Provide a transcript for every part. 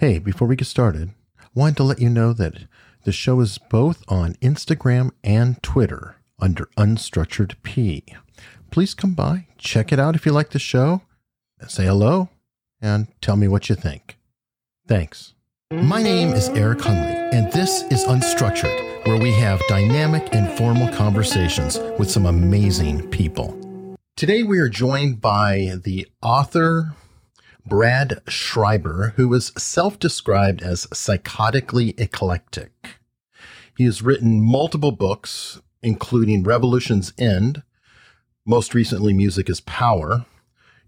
Hey, before we get started, I wanted to let you know that the show is both on Instagram and Twitter under Unstructured P. Please come by, check it out if you like the show, say hello, and tell me what you think. Thanks. My name is Eric Hunley, and this is Unstructured, where we have dynamic, informal conversations with some amazing people. Today, we are joined by the author, Brad Schreiber, who is self described as psychotically eclectic. He has written multiple books, including Revolution's End, most recently, Music is Power.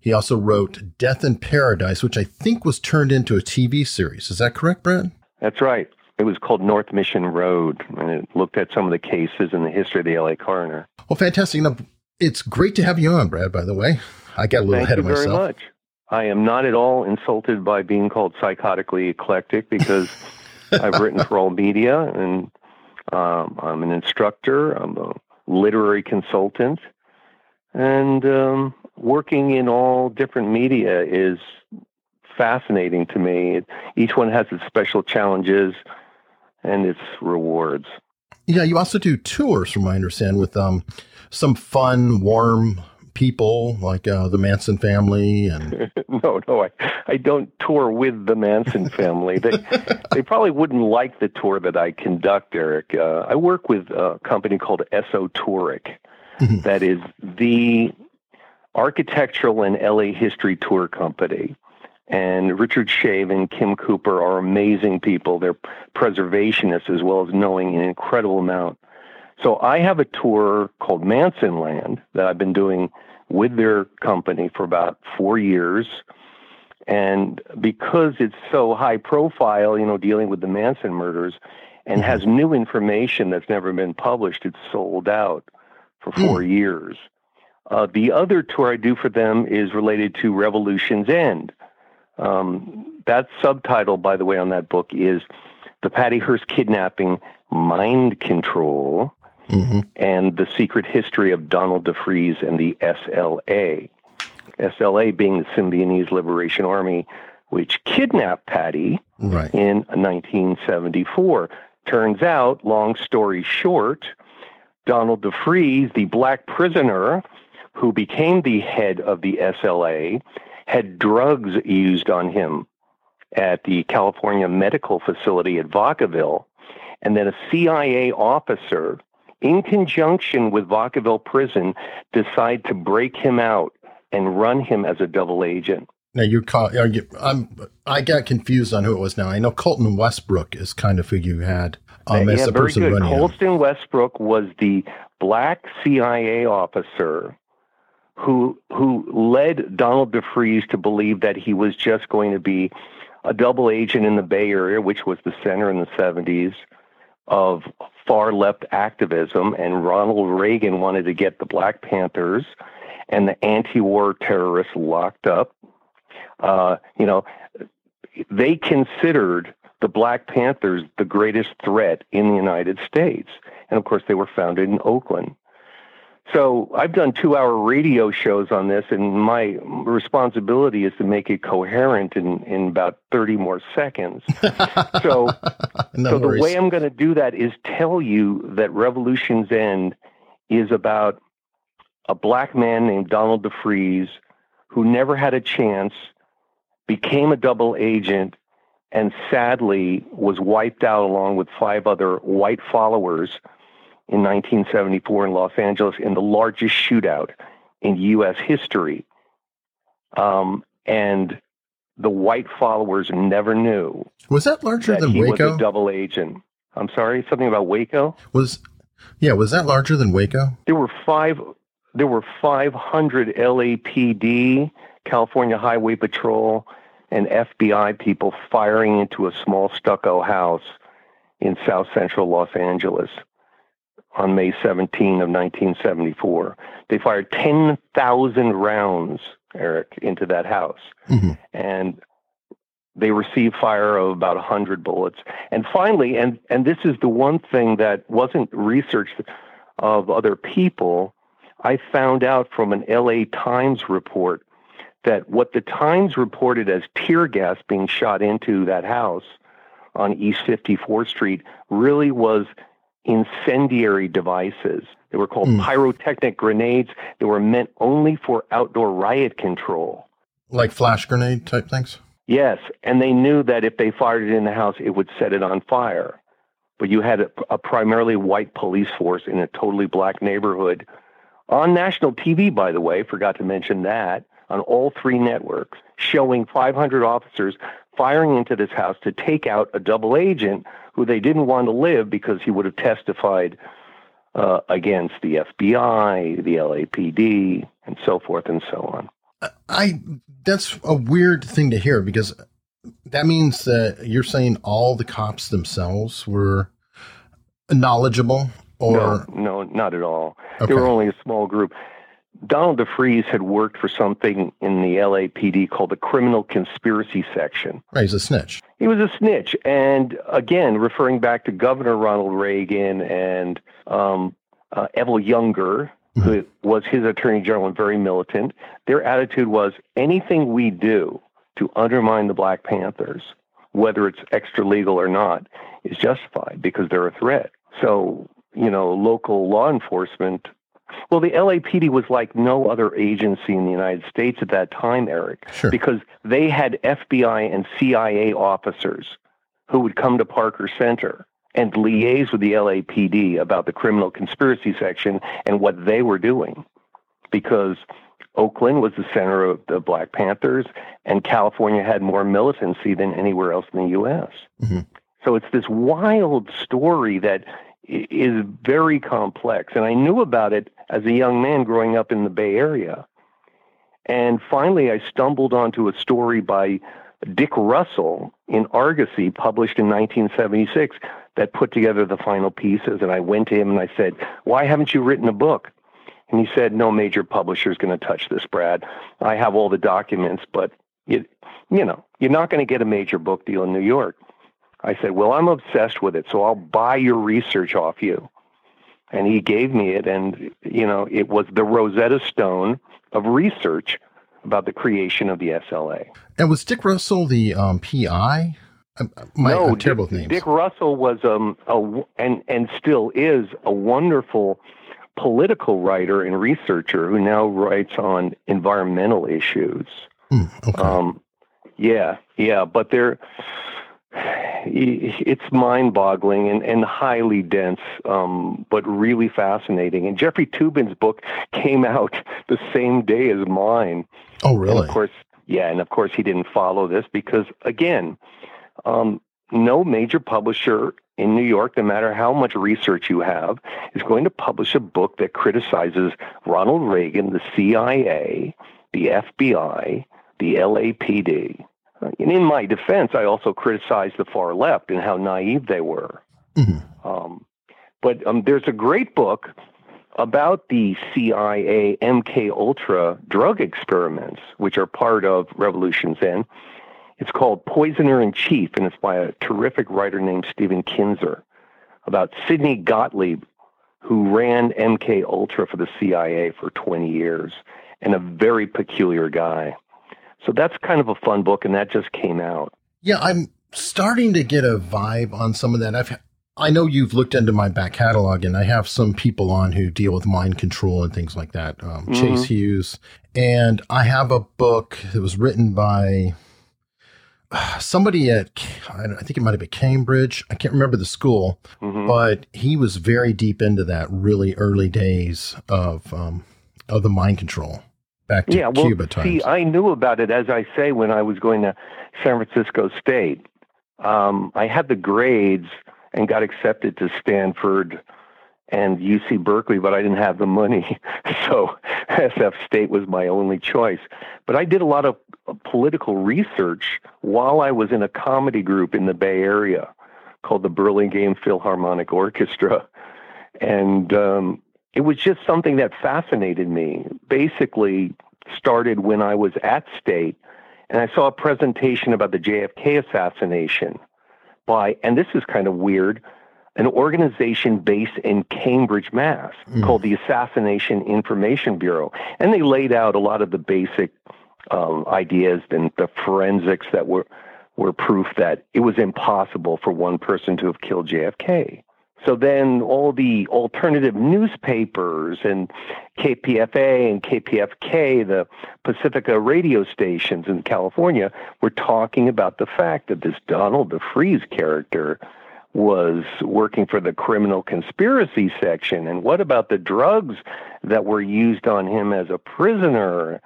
He also wrote Death in Paradise, which I think was turned into a TV series. Is that correct, Brad? That's right. It was called North Mission Road, and it looked at some of the cases in the history of the LA coroner. Well, fantastic. Now, it's great to have you on, Brad, by the way. I got a little Thank ahead of myself. very much. I am not at all insulted by being called psychotically eclectic because I've written for all media and um, I'm an instructor, I'm a literary consultant, and um, working in all different media is fascinating to me. Each one has its special challenges and its rewards. Yeah, you also do tours, from what I understand, with um, some fun, warm people like uh, the Manson family and no, no, I, I don't tour with the Manson family. They they probably wouldn't like the tour that I conduct, Eric. Uh, I work with a company called Esotouric, Mhm. that is the architectural and LA history tour company. And Richard Schave and Kim Cooper are amazing people. They're preservationists as well as knowing an incredible amount. So I have a tour called Manson Land that I've been doing with their company for about four years. And because it's so high profile, you know, dealing with the Manson murders and Mhm. has new information that's never been published, it's sold out for four years. Uh, the other tour I do for them is related to Revolution's End. Um, that subtitle, by the way, on that book is The Patty Hearst Kidnapping Mind Control Mhm. and the secret history of Donald DeFreeze and the SLA. SLA being the Symbionese Liberation Army, which kidnapped Patty right. in 1974. Turns out, long story short, Donald DeFreeze, the black prisoner who became the head of the SLA, had drugs used on him at the California Medical Facility at Vacaville. And then a CIA officer, in conjunction with Vacaville Prison, decide to break him out and run him as a double agent. Now you call. You, I'm. I got confused on who it was. Now I know Colston Westbrook is kind of who you had um, as yeah, the very person good. running. Colston Westbrook was the black CIA officer who who led Donald DeFreeze to believe that he was just going to be a double agent in the Bay Area, which was the center in the 70s of far left activism, and Ronald Reagan wanted to get the Black Panthers and the anti-war terrorists locked up. Uh, you know, they considered the Black Panthers the greatest threat in the United States. And of course, they were founded in Oakland. So I've done two hour radio shows on this, and my responsibility is to make it coherent in, in about 30 more seconds. So, no so the way I'm going to do that is tell you that Revolution's End is about a black man named Donald DeFreeze who never had a chance, became a double agent, and sadly was wiped out along with five other white followers in 1974 in Los Angeles in the largest shootout in U.S. history. Um, and the white followers never knew was that larger that than he Waco? was a double agent. I'm sorry, something about Waco. was yeah? Was that larger than Waco? There were five. There were 500 LAPD, California Highway Patrol, and FBI people firing into a small stucco house in South Central Los Angeles on May 17 of 1974. They fired 10,000 rounds, Eric, into that house, Mhm. and they received fire of about 100 bullets. And finally, and and this is the one thing that wasn't researched of other people, I found out from an LA Times report that what the Times reported as tear gas being shot into that house on East 54th Street really was incendiary devices. They were called mm. pyrotechnic grenades. They were meant only for outdoor riot control. Like flash grenade type things? Yes. And they knew that if they fired it in the house, it would set it on fire. But you had a, a primarily white police force in a totally black neighborhood. On national TV, by the way, forgot to mention that, on all three networks, showing 500 officers firing into this house to take out a double agent who they didn't want to live because he would have testified uh, against the FBI, the LAPD, and so forth and so on. I that's a weird thing to hear because that means that you're saying all the cops themselves were knowledgeable or no, no not at all. Okay. They were only a small group. Donald DeFreeze had worked for something in the LAPD called the Criminal Conspiracy Section. Right, he's a snitch. He was a snitch. And again, referring back to Governor Ronald Reagan and um, uh, Evelle Younger, mm-hmm. who was his attorney general and very militant, their attitude was anything we do to undermine the Black Panthers, whether it's extra legal or not, is justified because they're a threat. So, you know, local law enforcement well, the LAPD was like no other agency in the United States at that time, Eric, sure. because they had FBI and CIA officers who would come to Parker Center and liaise with the LAPD about the criminal conspiracy section and what they were doing. Because Oakland was the center of the Black Panthers, and California had more militancy than anywhere else in the U.S. Mm-hmm. So it's this wild story that is very complex. And I knew about it as a young man growing up in the Bay Area. And finally, I stumbled onto a story by Dick Russell in Argosy, published in 1976, that put together the final pieces. And I went to him and I said, Why haven't you written a book? And he said, No major publisher is going to touch this, Brad. I have all the documents, but you, know, you're not going to get a major book deal in New York. I said, Well, I'm obsessed with it, so I'll buy your research off you. And he gave me it, and, you know, it was the Rosetta Stone of research about the creation of the SLA. And was Dick Russell the um, PI? My, no, terrible Dick, names. Dick Russell was um a and and still is a wonderful political writer and researcher who now writes on environmental issues. Mm, okay. Um, yeah, yeah, but there it's mind-boggling and, and highly dense, um, but really fascinating. And Jeffrey Toobin's book came out the same day as mine. Oh, really? And of course, yeah, and of course he didn't follow this because, again, um, no major publisher in New York, no matter how much research you have, is going to publish a book that criticizes Ronald Reagan, the CIA, the FBI, the LAPD. And in my defense, I also criticized the far left and how naive they were. Mm-hmm. Um, but um, there's a great book about the CIA MK Ultra drug experiments, which are part of Revolution's End. It's called Poisoner in Chief, and it's by a terrific writer named Stephen Kinzer about Sidney Gottlieb, who ran MK Ultra for the CIA for 20 years, and a very peculiar guy. So that's kind of a fun book, and that just came out. Yeah, I'm starting to get a vibe on some of that. I've I know you've looked into my back catalog, and I have some people on who deal with mind control and things like that. Um, mm-hmm. Chase Hughes, and I have a book that was written by somebody at I think it might have been Cambridge. I can't remember the school, mm-hmm. but he was very deep into that really early days of um, of the mind control back to yeah, well, Cuba times. See, I knew about it, as I say, when I was going to San Francisco State. Um, I had the grades and got accepted to Stanford and UC Berkeley, but I didn't have the money. So SF State was my only choice. But I did a lot of political research while I was in a comedy group in the Bay Area called the Burlingame Philharmonic Orchestra. And um, it was just something that fascinated me. Basically, started when I was at State, and I saw a presentation about the JFK assassination by, and this is kind of weird, an organization based in Cambridge, Mass, mm. called the Assassination Information Bureau. And they laid out a lot of the basic um, ideas and the forensics that were were proof that it was impossible for one person to have killed JFK. So then all the alternative newspapers and KPFA and KPFK, the Pacifica radio stations in California, were talking about the fact that this Donald DeFreeze character was working for the criminal conspiracy section. And what about the drugs that were used on him as a prisoner?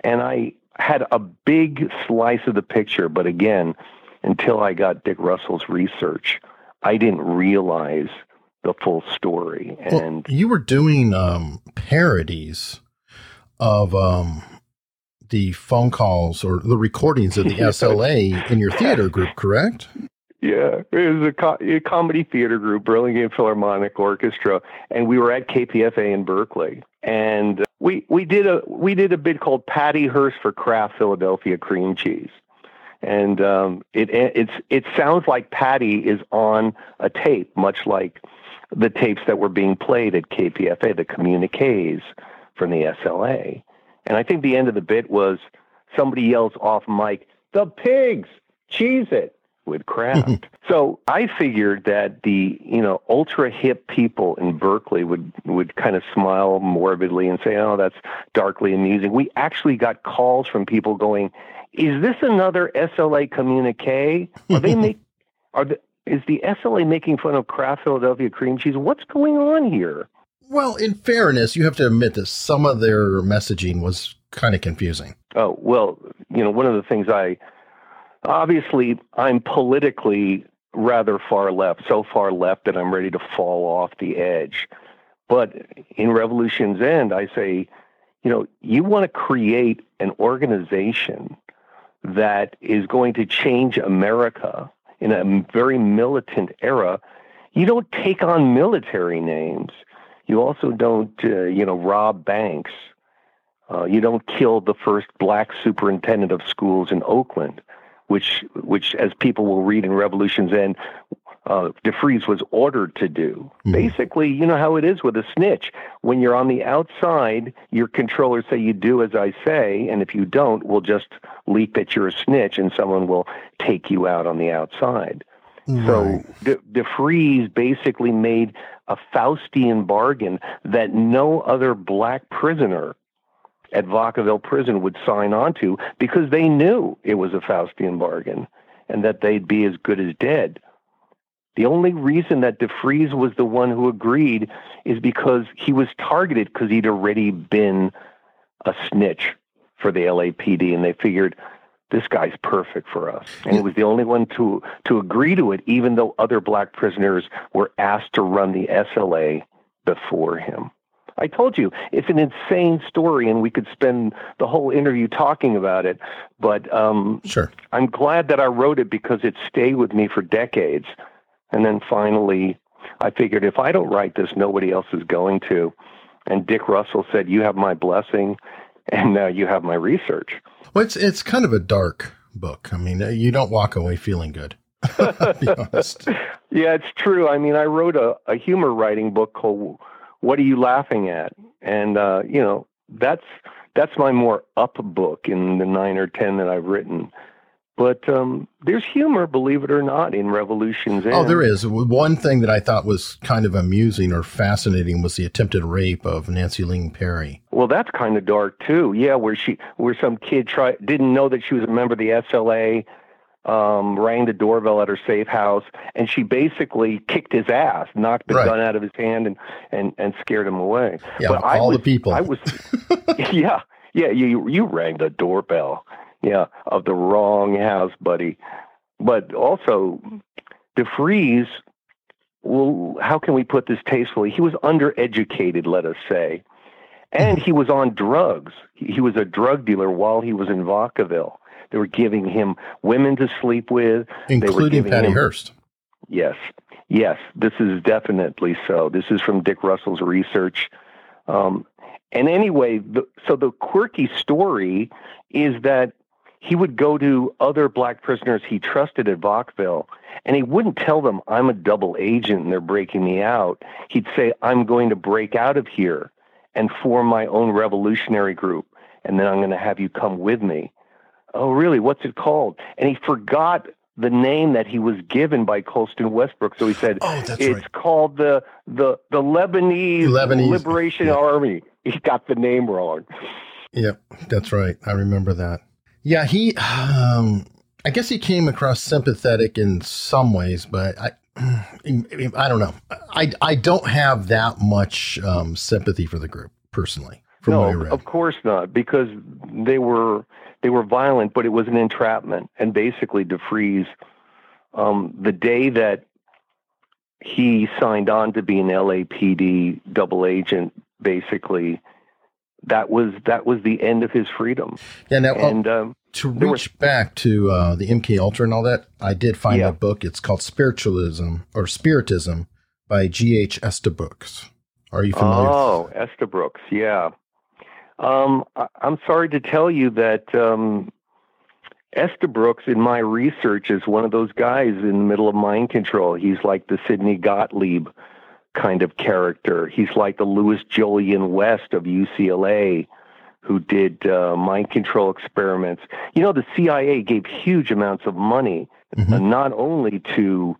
And I had a big slice of the picture, but again, until I got Dick Russell's research, I didn't realize the full story. And well, you were doing um, parodies of um, the phone calls or the recordings of the SLA in your theater group, correct? Yeah, it was a, co- a, comedy theater group, Burlingame Philharmonic Orchestra, and we were at KPFA in Berkeley, and we we did a we did a bit called Patty Hearst for Kraft Philadelphia Cream Cheese, and um, it it's it sounds like Patty is on a tape, much like the tapes that were being played at KPFA, the communiques from the SLA, and I think the end of the bit was somebody yells off mic, "The pigs, cheese it." with Kraft. so I figured that the you know ultra hip people in Berkeley would would kind of smile morbidly and say, "Oh, that's darkly amusing." We actually got calls from people going, "Is this another SLA communique? Are they make are the, is the SLA making fun of Kraft Philadelphia cream cheese? What's going on here?" Well, in fairness, you have to admit that some of their messaging was kind of confusing. Oh well, you know, one of the things I obviously I'm politically rather far left, so far left that I'm ready to fall off the edge. But in Revolution's End, I say, you know, you want to create an organization that is going to change America in a very militant era. You don't take on military names. You also don't, uh, you know, rob banks. Uh, you don't kill the first black superintendent of schools in Oakland which, which as people will read in Revolution's End, uh, DeFreeze was ordered to do. Mm. Basically, you know how it is with a snitch. When you're on the outside, your controllers say you do as I say, and if you don't, we'll just leak that you're a snitch, and someone will take you out on the outside. Right. So De- DeFreeze basically made a Faustian bargain that no other black prisoner at Vacaville prison would sign on to because they knew it was a Faustian bargain and that they'd be as good as dead. The only reason that DeFreeze was the one who agreed is because he was targeted because he'd already been a snitch for the LAPD, and they figured this guy's perfect for us. And he was the only one to to agree to it, even though other black prisoners were asked to run the SLA before him. I told you it's an insane story, and we could spend the whole interview talking about it. But um, sure, I'm glad that I wrote it because it stayed with me for decades. And then finally, I figured if I don't write this, nobody else is going to. And Dick Russell said, "You have my blessing, and now you have my research." Well, it's it's kind of a dark book. I mean, you don't walk away feeling good. be honest. Yeah, it's true. I mean, I wrote a, a humor writing book called what are you laughing at? And uh, you know, that's that's my more up book in the nine or ten that I've written. But um, there's humor, believe it or not, in Revolution's End. Oh, there is. One thing that I thought was kind of amusing or fascinating was the attempted rape of Nancy Ling Perry. Well, that's kind of dark too. Yeah, where she, where some kid tried didn't know that she was a member of the SLA, um, rang the doorbell at her safe house, and she basically kicked his ass, knocked the right. gun out of his hand, and and and scared him away. Yeah, but all was, the people. I was, yeah, yeah. You you rang the doorbell, yeah, of the wrong house, buddy. But also, DeFreeze. Well, how can we put this tastefully? He was undereducated, let us say, and he was on drugs. He was a drug dealer while he was in Vacaville they were giving him women to sleep with, including Patty him, Hearst. Yes, yes, this is definitely so. This is from Dick Russell's research. Um, and anyway, the, so the quirky story is that he would go to other black prisoners he trusted at Vacaville, and he wouldn't tell them, I'm a double agent and they're breaking me out. He'd say, I'm going to break out of here and form my own revolutionary group and then I'm going to have you come with me. Oh, really? What's it called? And he forgot the name that he was given by Colston Westbrook. So he said, Oh, that's "It's right. called the the the Lebanese, Lebanese, Liberation yeah. Army." He got the name wrong. Yep, that's right. I remember that. Yeah, he. Um, I guess he came across sympathetic in some ways, but I. I don't know. I, I don't have that much um, sympathy for the group personally. From what I no, read. of course not, because they were they were violent, but it was an entrapment. And basically, DeFreeze, um, the day that he signed on to be an LAPD double agent, basically, that was that was the end of his freedom. yeah. Now, oh, And um, to reach back to uh, the MK Ultra and all that, I did find Yeah. a book. It's called Spiritualism or Spiritism by G. H. Estabrooks. Are you familiar? Oh, Estabrooks, yeah. Um, I, I'm sorry to tell you that um, Estabrooks, in my research, is one of those guys in the middle of mind control. He's like the Sidney Gottlieb kind of character. He's like the Louis Jolyon West of UCLA, who did uh, mind control experiments. You know, the CIA gave huge amounts of money, Mhm. uh, not only to,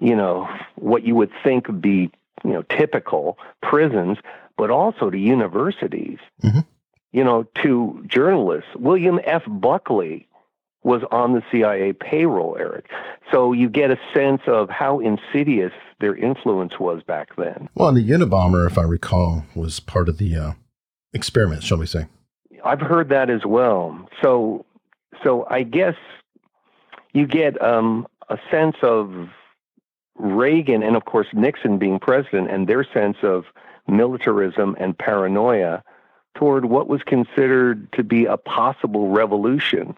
you know, what you would think would be, you know, typical prisons, but also to universities. Mhm. You know, to journalists. William F. Buckley was on the CIA payroll, Eric. So you get a sense of how insidious their influence was back then. Well, the Unabomber, if I recall, was part of the uh, experiment, shall we say? I've heard that as well. So, so I guess you get um, a sense of Reagan and, of course, Nixon being president, and their sense of militarism and paranoia toward what was considered to be a possible revolution.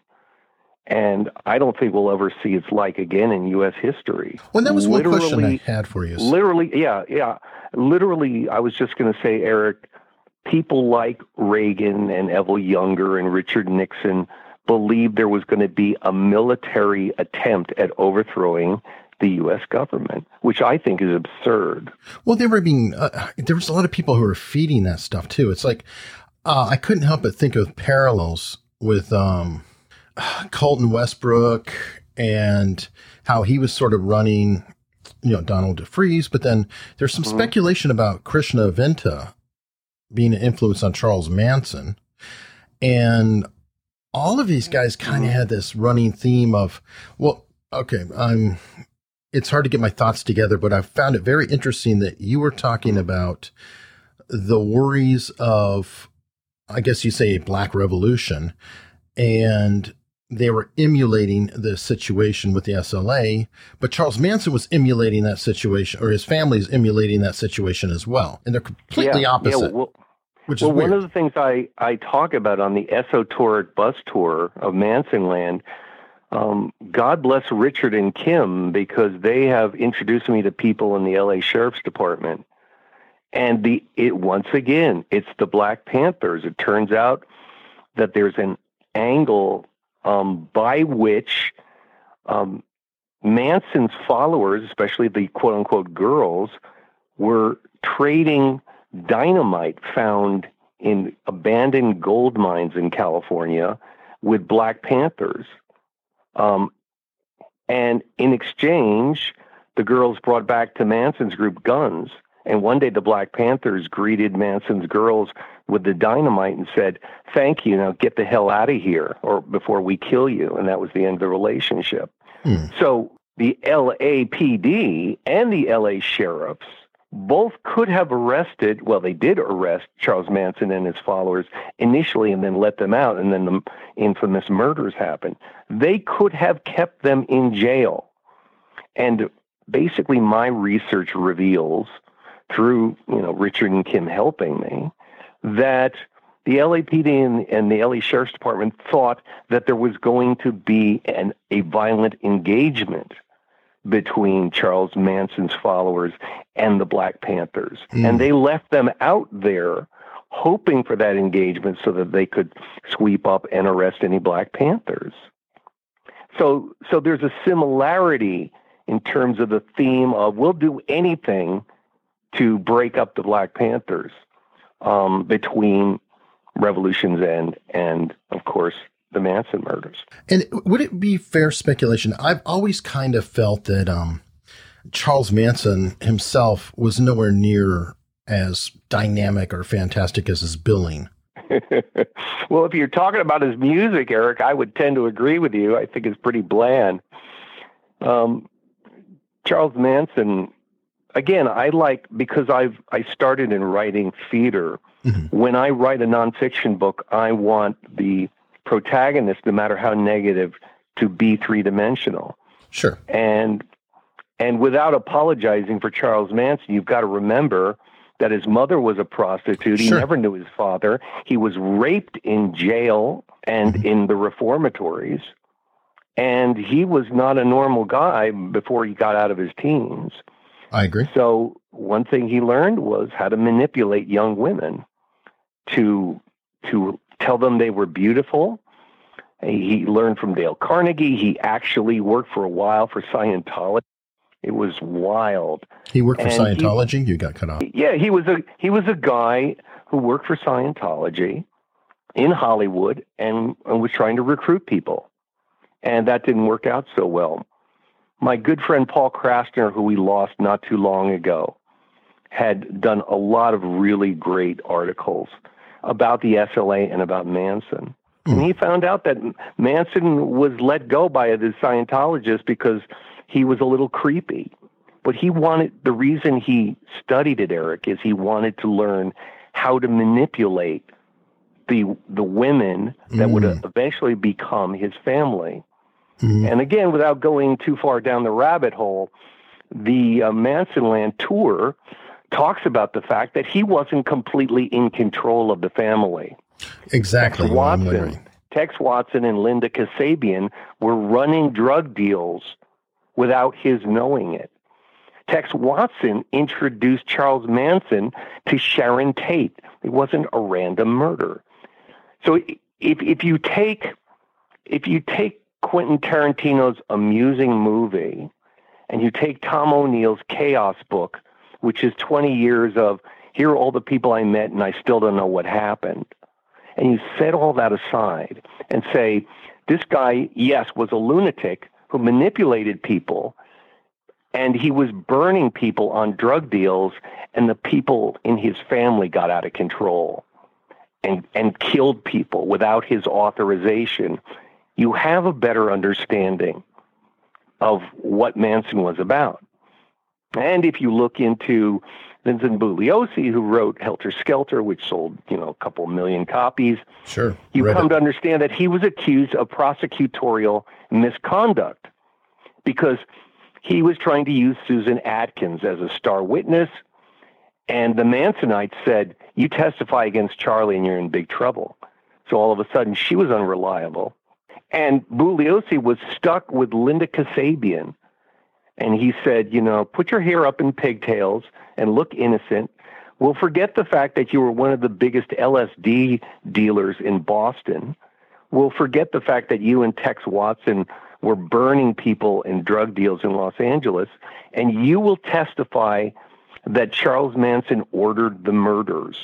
And I don't think we'll ever see its like again in U.S. history. Well, that was one question I Literally- had for you. Literally, yeah, yeah. Literally, I was just going to say, Eric, people like Reagan and Evelle Younger and Richard Nixon believed there was going to be a military attempt at overthrowing the U.S. government, which I think is absurd. Well, they were being, uh, there was a lot of people who were feeding that stuff too. It's like, uh, I couldn't help but think of parallels with um, Colston Westbrook and how he was sort of running, you know, Donald DeFreeze. But then there's some Mhm. speculation about Krishna Venta being an influence on Charles Manson. And all of these guys kind of Mhm. had this running theme of, well, okay, I'm it's hard to get my thoughts together, but I found it very interesting that you were talking about the worries of, I guess you say, a black revolution, and they were emulating the situation with the SLA, but Charles Manson was emulating that situation, or his family is emulating that situation as well, and they're completely yeah, opposite, Yeah, well, which well is weird. one of the things I, I talk about on the Esotouric bus tour of Manson Land, um, God bless Richard and Kim because they have introduced me to people in the LA Sheriff's Department. And the it once again, it's the Black Panthers. It turns out that there's an angle um, by which um, Manson's followers, especially the quote unquote girls, were trading dynamite found in abandoned gold mines in California with Black Panthers. Um, and in exchange, the girls brought back to Manson's group guns. And one day the Black Panthers greeted Manson's girls with the dynamite and said, Thank you, now get the hell out of here or before we kill you. And that was the end of the relationship. Hmm. So the LAPD and the LA sheriffs both could have arrested, well, they did arrest Charles Manson and his followers initially and then let them out, and then the infamous murders happened. They could have kept them in jail. And basically, my research reveals through, you know, Richard and Kim helping me that the LAPD and, and the LA Sheriff's Department thought that there was going to be an, a violent engagement between Charles Manson's followers and the Black Panthers. Mm. And they left them out there hoping for that engagement so that they could sweep up and arrest any Black Panthers. So so there's a similarity in terms of the theme of we'll do anything to break up the Black Panthers um, between Revolution's End and, of course, the Manson murders. And would it be fair speculation? I've always kind of felt that um, Charles Manson himself was nowhere near as dynamic or fantastic as his billing. well, if you're talking about his music, Eric, I would tend to agree with you. I think it's pretty bland. Um, Charles Manson, again, I like because I've I started in writing theater. Mm-hmm. When I write a nonfiction book, I want the protagonist, no matter how negative, to be three dimensional. Sure. And and without apologizing for Charles Manson, you've got to remember that his mother was a prostitute. He never knew his father. He was raped in jail and mm-hmm. in the reformatories. And he was not a normal guy before he got out of his teens. I agree. So, one thing he learned was how to manipulate young women to to tell them they were beautiful. He learned from Dale Carnegie. He actually worked for a while for Scientology. It was wild. He worked for and Scientology. He, you got cut off. Yeah, he was a he was a guy who worked for Scientology in Hollywood and, and was trying to recruit people, and that didn't work out so well. My good friend Paul Krassner, who we lost not too long ago, had done a lot of really great articles about the SLA and about Manson. Mm. And he found out that Manson was let go by the Scientologists because he was a little creepy. But he wanted the reason he studied it, Eric, is he wanted to learn how to manipulate the the women that mm. would eventually become his family. Mm. And again, without going too far down the rabbit hole, the uh, Manson Land tour talks about the fact that he wasn't completely in control of the family. Exactly. Tex Watson, Tex Watson and Linda Kasabian were running drug deals without his knowing it. Tex Watson introduced Charles Manson to Sharon Tate. It wasn't a random murder. So if if you take if you take Quentin Tarantino's amusing movie and you take Tom O'Neill's Chaos book, which is 20 years of here are all the people I met and I still don't know what happened. And you set all that aside and say, this guy, yes, was a lunatic, who manipulated people and he was burning people on drug deals and the people in his family got out of control and and killed people without his authorization you have a better understanding of what Manson was about and if you look into Vincent Bugliosi, who wrote Helter Skelter, which sold, you know, a couple million copies. Sure. You come it. to understand that he was accused of prosecutorial misconduct because he was trying to use Susan Atkins as a star witness. And the Mansonites said, You testify against Charlie and you're in big trouble. So all of a sudden, she was unreliable. And Bugliosi was stuck with Linda Kasabian. And he said, You know, put your hair up in pigtails and look innocent. We'll forget the fact that you were one of the biggest LSD dealers in Boston. We'll forget the fact that you and Tex Watson were burning people in drug deals in Los Angeles. And you will testify that Charles Manson ordered the murders.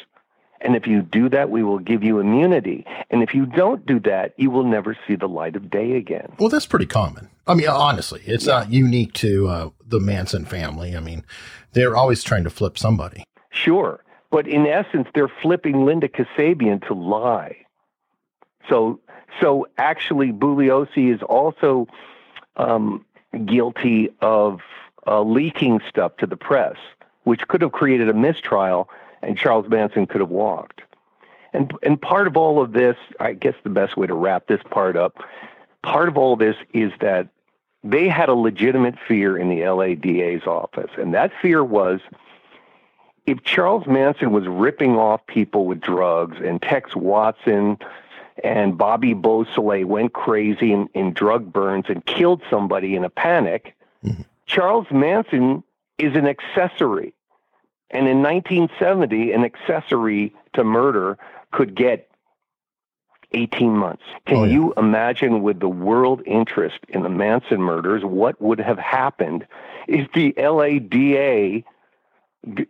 And if you do that, we will give you immunity. And if you don't do that, you will never see the light of day again. Well, that's pretty common. I mean, honestly, it's yeah. not unique to uh, the Manson family. I mean, they're always trying to flip somebody. Sure. But in essence, they're flipping Linda Kasabian to lie. So, so actually, Bugliosi is also um, guilty of uh, leaking stuff to the press, which could have created a mistrial, and Charles Manson could have walked. And and part of all of this, I guess the best way to wrap this part up, part of all of this is that they had a legitimate fear in the LADA's office, and that fear was if Charles Manson was ripping off people with drugs and Tex Watson and Bobby Beausoleil went crazy in, in drug burns and killed somebody in a panic, mm-hmm. Charles Manson is an accessory. And in 1970, an accessory to murder could get 18 months. Can oh, yeah. you imagine, with the world interest in the Manson murders, what would have happened if the LADA,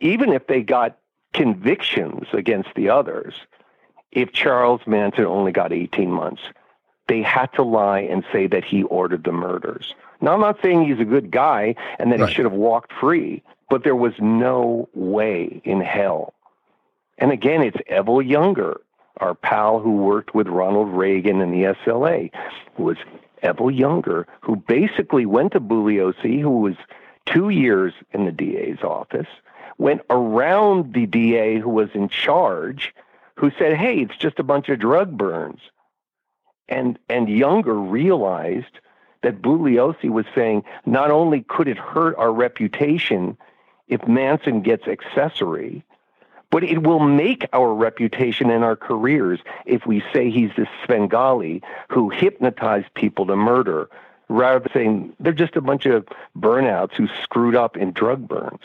even if they got convictions against the others, if Charles Manson only got 18 months. They had to lie and say that he ordered the murders. Now, I'm not saying he's a good guy and that right. he should have walked free, but there was no way in hell. And again, it's Evelle Younger, our pal who worked with Ronald Reagan and the SLA, was Evelle Younger, who basically went to Bugliosi, who was two years in the DA's office, went around the DA who was in charge, who said, "Hey, it's just a bunch of drug burns," and and Younger realized that Bugliosi was saying not only could it hurt our reputation if Manson gets accessory, but it will make our reputation and our careers if we say he's this Svengali who hypnotized people to murder, rather than saying they're just a bunch of burnouts who screwed up in drug burns.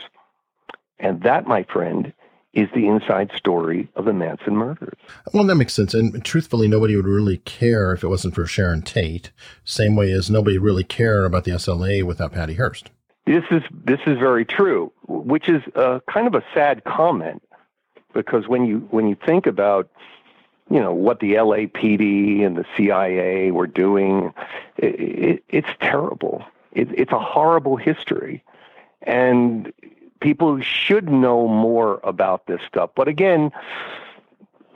And that, my friend, is the inside story of the Manson murders. Well, that makes sense. And truthfully, nobody would really care if it wasn't for Sharon Tate. Same way as nobody really cared about the SLA without Patty Hearst. This is this is very true, which is a, kind of a sad comment because when you when you think about you know what the LAPD and the CIA were doing, it, it, it's terrible. It, it's a horrible history, and people should know more about this stuff. But again,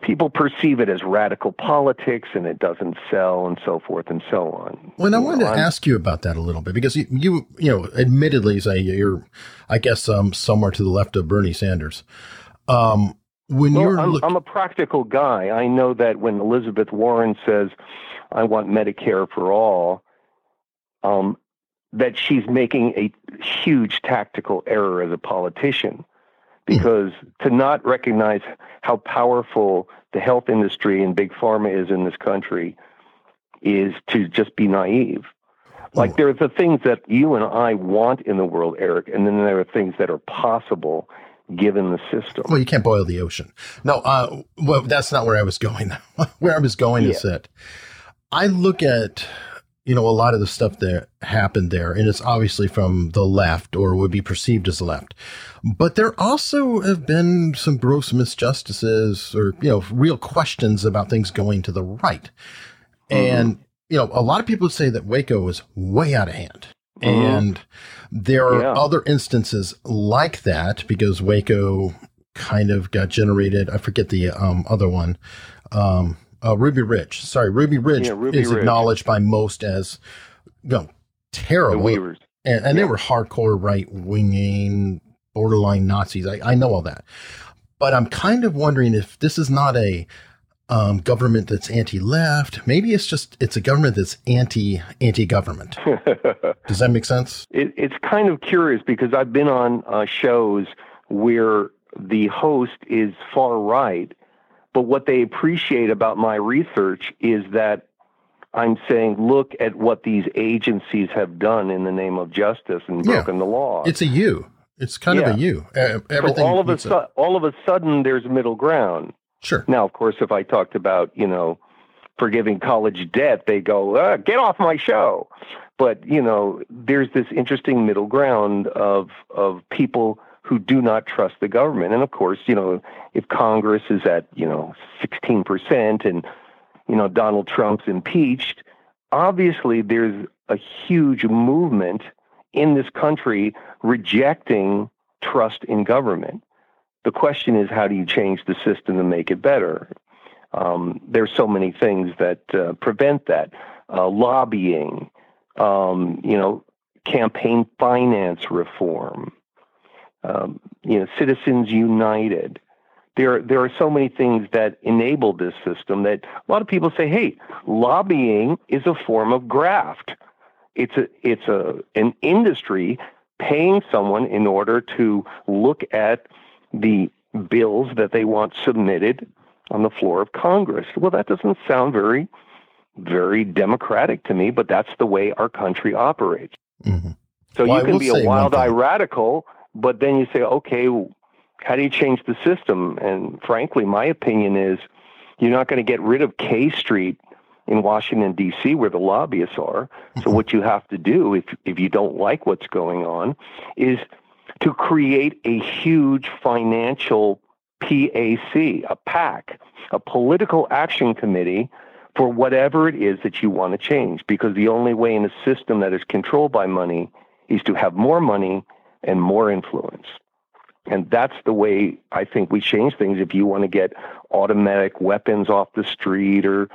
people perceive it as radical politics and it doesn't sell and so forth and so on. Well, I wanted to ask you about that a little bit because you, you, you know, admittedly say you're, I guess, um, somewhere to the left of Bernie Sanders. Um, when well, you're I'm, look- I'm a practical guy. I know that when Elizabeth Warren says, "I want Medicare for all," um, that she's making a huge tactical error as a politician. Because mm. to not recognize how powerful the health industry and big pharma is in this country is to just be naive. Like oh. there are the things that you and I want in the world, Eric, and then there are things that are possible given the system. Well, you can't boil the ocean. No, uh, well, that's not where I was going. where I was going yeah. is that I look at, you know, a lot of the stuff that happened there, and it's obviously from the left or would be perceived as left. But there also have been some gross misjustices or, you know, real questions about things going to the right. Mm-hmm. And, you know, a lot of people say that Waco was way out of hand. Mm-hmm. And there are yeah. other instances like that because Waco kind of got generated. I forget the um, other one. Um, uh, Ruby Ridge. Sorry, Ruby Ridge yeah, Ruby is Ridge. acknowledged by most as you know, terrible. And, and yeah. they were hardcore right winging, borderline Nazis. I, I know all that. But I'm kind of wondering if this is not a um, government that's anti-left. Maybe it's just it's a government that's anti anti-government. Does that make sense? It, it's kind of curious because I've been on uh, shows where the host is far right, but what they appreciate about my research is that I'm saying, look at what these agencies have done in the name of justice and yeah. broken the law. It's a you. It's kind yeah. of a you. everything. So all of a su- all of a sudden, there's middle ground. Sure. Now, of course, if I talked about, you know, forgiving college debt, they go, uh, get off my show. But, you know, there's this interesting middle ground of, of people who do not trust the government. And of course, you know, if Congress is at, you know, 16% and, you know, Donald Trump's impeached, obviously there's a huge movement in this country rejecting trust in government. The question is, how do you change the system to make it better? Um, there's so many things that uh, prevent that. Uh, lobbying, um, you know, campaign finance reform, um, you know, Citizens United. There, there are so many things that enable this system that a lot of people say, "Hey, lobbying is a form of graft. It's a, it's a, an industry paying someone in order to look at the bills that they want submitted on the floor of Congress. Well, that doesn't sound very, very democratic to me, but that's the way our country operates. Mm-hmm. So well, you can be a wild-eyed radical, but then you say, okay, how do you change the system? And frankly, my opinion is you're not going to get rid of K Street in Washington D.C. where the lobbyists are. So mm-hmm. what you have to do, if if you don't like what's going on, is to create a huge financial PAC, a PAC, a political action committee for whatever it is that you want to change. Because the only way in a system that is controlled by money is to have more money and more influence. And that's the way I think we change things. If you want to get automatic weapons off the street or,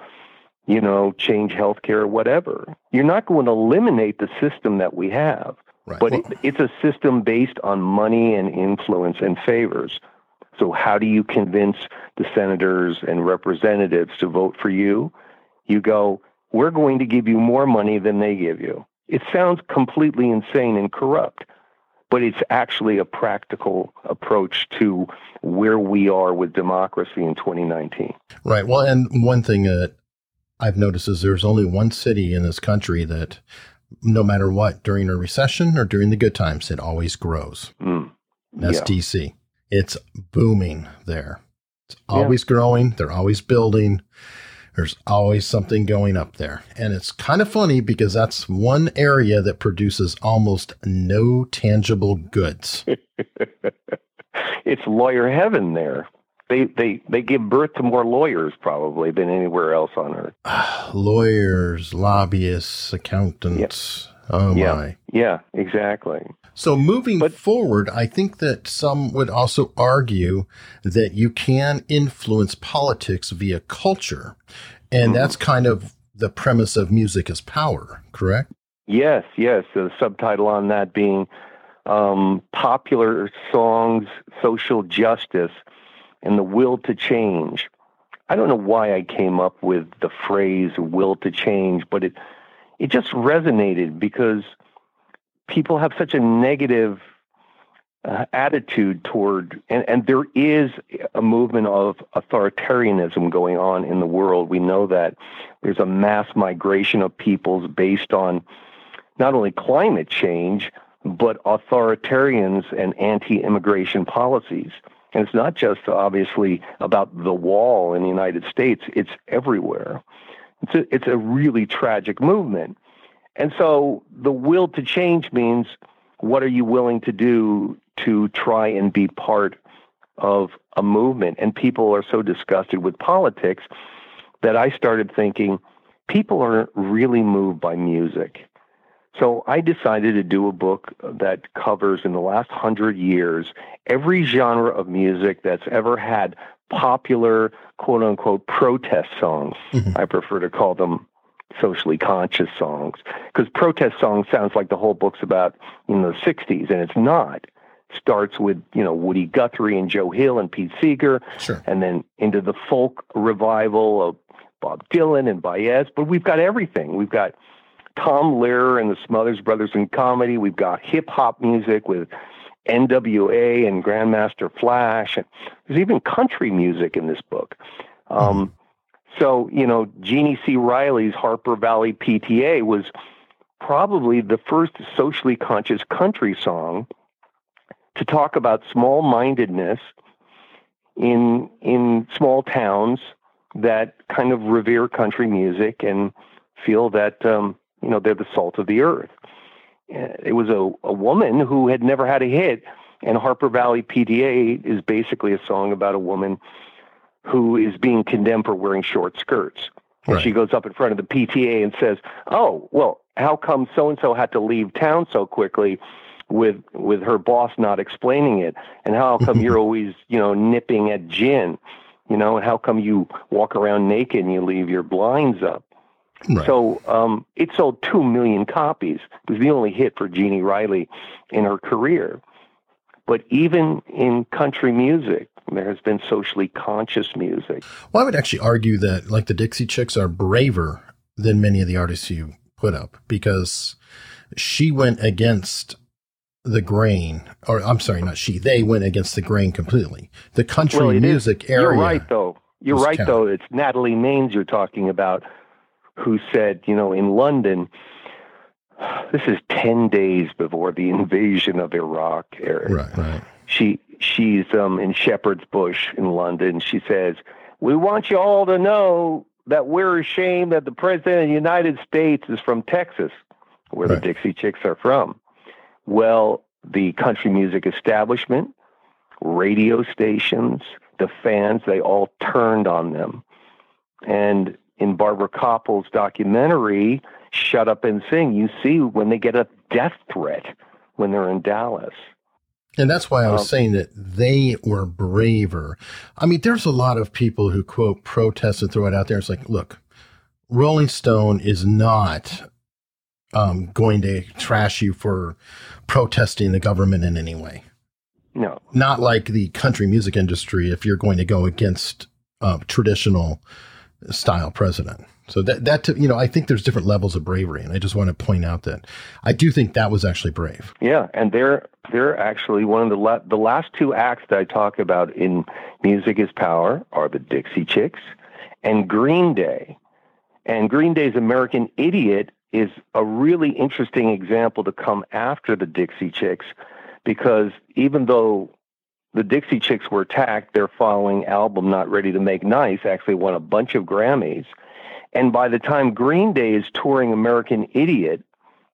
you know, change healthcare or whatever, you're not going to eliminate the system that we have. Right. But well, it, it's a system based on money and influence and favors. So, how do you convince the senators and representatives to vote for you? You go, we're going to give you more money than they give you. It sounds completely insane and corrupt, but it's actually a practical approach to where we are with democracy in 2019. Right. Well, and one thing that I've noticed is there's only one city in this country that, no matter what, during a recession or during the good times, it always grows. Mm. That's yeah. DC. It's booming there. It's always yeah. growing. They're always building. There's always something going up there. And it's kind of funny because that's one area that produces almost no tangible goods. it's lawyer heaven there. They, they they give birth to more lawyers probably than anywhere else on earth. lawyers, lobbyists, accountants. Yep. Oh yeah. my. Yeah, exactly. So moving but, forward, I think that some would also argue that you can influence politics via culture. And mm-hmm. that's kind of the premise of music as power, correct? Yes, yes. The subtitle on that being um, popular songs, social justice, and the will to change. I don't know why I came up with the phrase will to change, but it it just resonated because people have such a negative uh, attitude toward, and, and there is a movement of authoritarianism going on in the world. We know that there's a mass migration of peoples based on not only climate change, but authoritarians and anti immigration policies. And it's not just obviously about the wall in the United States, it's everywhere. It's a, it's a really tragic movement. And so the will to change means what are you willing to do to try and be part of a movement? And people are so disgusted with politics that I started thinking people aren't really moved by music. So I decided to do a book that covers in the last hundred years every genre of music that's ever had popular quote unquote protest songs. Mm-hmm. I prefer to call them socially conscious songs because protest songs sounds like the whole book's about in the 60s and it's not starts with you know Woody Guthrie and Joe Hill and Pete Seeger sure. and then into the folk revival of Bob Dylan and Baez but we've got everything we've got Tom Lehrer and the Smothers Brothers in comedy we've got hip hop music with NWA and Grandmaster Flash and there's even country music in this book um, mm-hmm. So, you know, Jeannie C. Riley's Harper Valley PTA was probably the first socially conscious country song to talk about small mindedness in in small towns that kind of revere country music and feel that um, you know they're the salt of the earth. It was a, a woman who had never had a hit, and Harper Valley PTA is basically a song about a woman who is being condemned for wearing short skirts. And right. she goes up in front of the PTA and says, "Oh, well, how come so and so had to leave town so quickly with with her boss not explaining it? And how come you're always, you know, nipping at gin? You know, and how come you walk around naked and you leave your blinds up?" Right. So um, it sold two million copies. It was the only hit for Jeannie Riley in her career. But even in country music, there has been socially conscious music. Well, I would actually argue that like the Dixie Chicks are braver than many of the artists you put up because she went against the grain, or I'm sorry, not she. They went against the grain completely. The country well, music is, area. You're right, though. You're right, though. It's Natalie Maines you're talking about, who said, you know, in London, this is ten days before the invasion of Iraq. Eric. Right, right. She she's um, in Shepherd's Bush in London. She says, We want you all to know that we're ashamed that the President of the United States is from Texas, where right. the Dixie Chicks are from. Well, the country music establishment, radio stations, the fans, they all turned on them. And in Barbara Kopple's documentary, Shut Up and Sing, you see when they get a death threat when they're in Dallas. And that's why I was um, saying that they were braver. I mean, there's a lot of people who quote protest and throw it out there. It's like, look, Rolling Stone is not um, going to trash you for protesting the government in any way. No. Not like the country music industry if you're going to go against uh, traditional style president. So that that you know, I think there's different levels of bravery, and I just want to point out that I do think that was actually brave. Yeah, and they're they're actually one of the la- the last two acts that I talk about in Music Is Power are the Dixie Chicks and Green Day. And Green Day's American Idiot is a really interesting example to come after the Dixie Chicks because even though the Dixie Chicks were attacked, their following album, Not Ready to Make Nice, actually won a bunch of Grammys. And by the time Green Day is touring American Idiot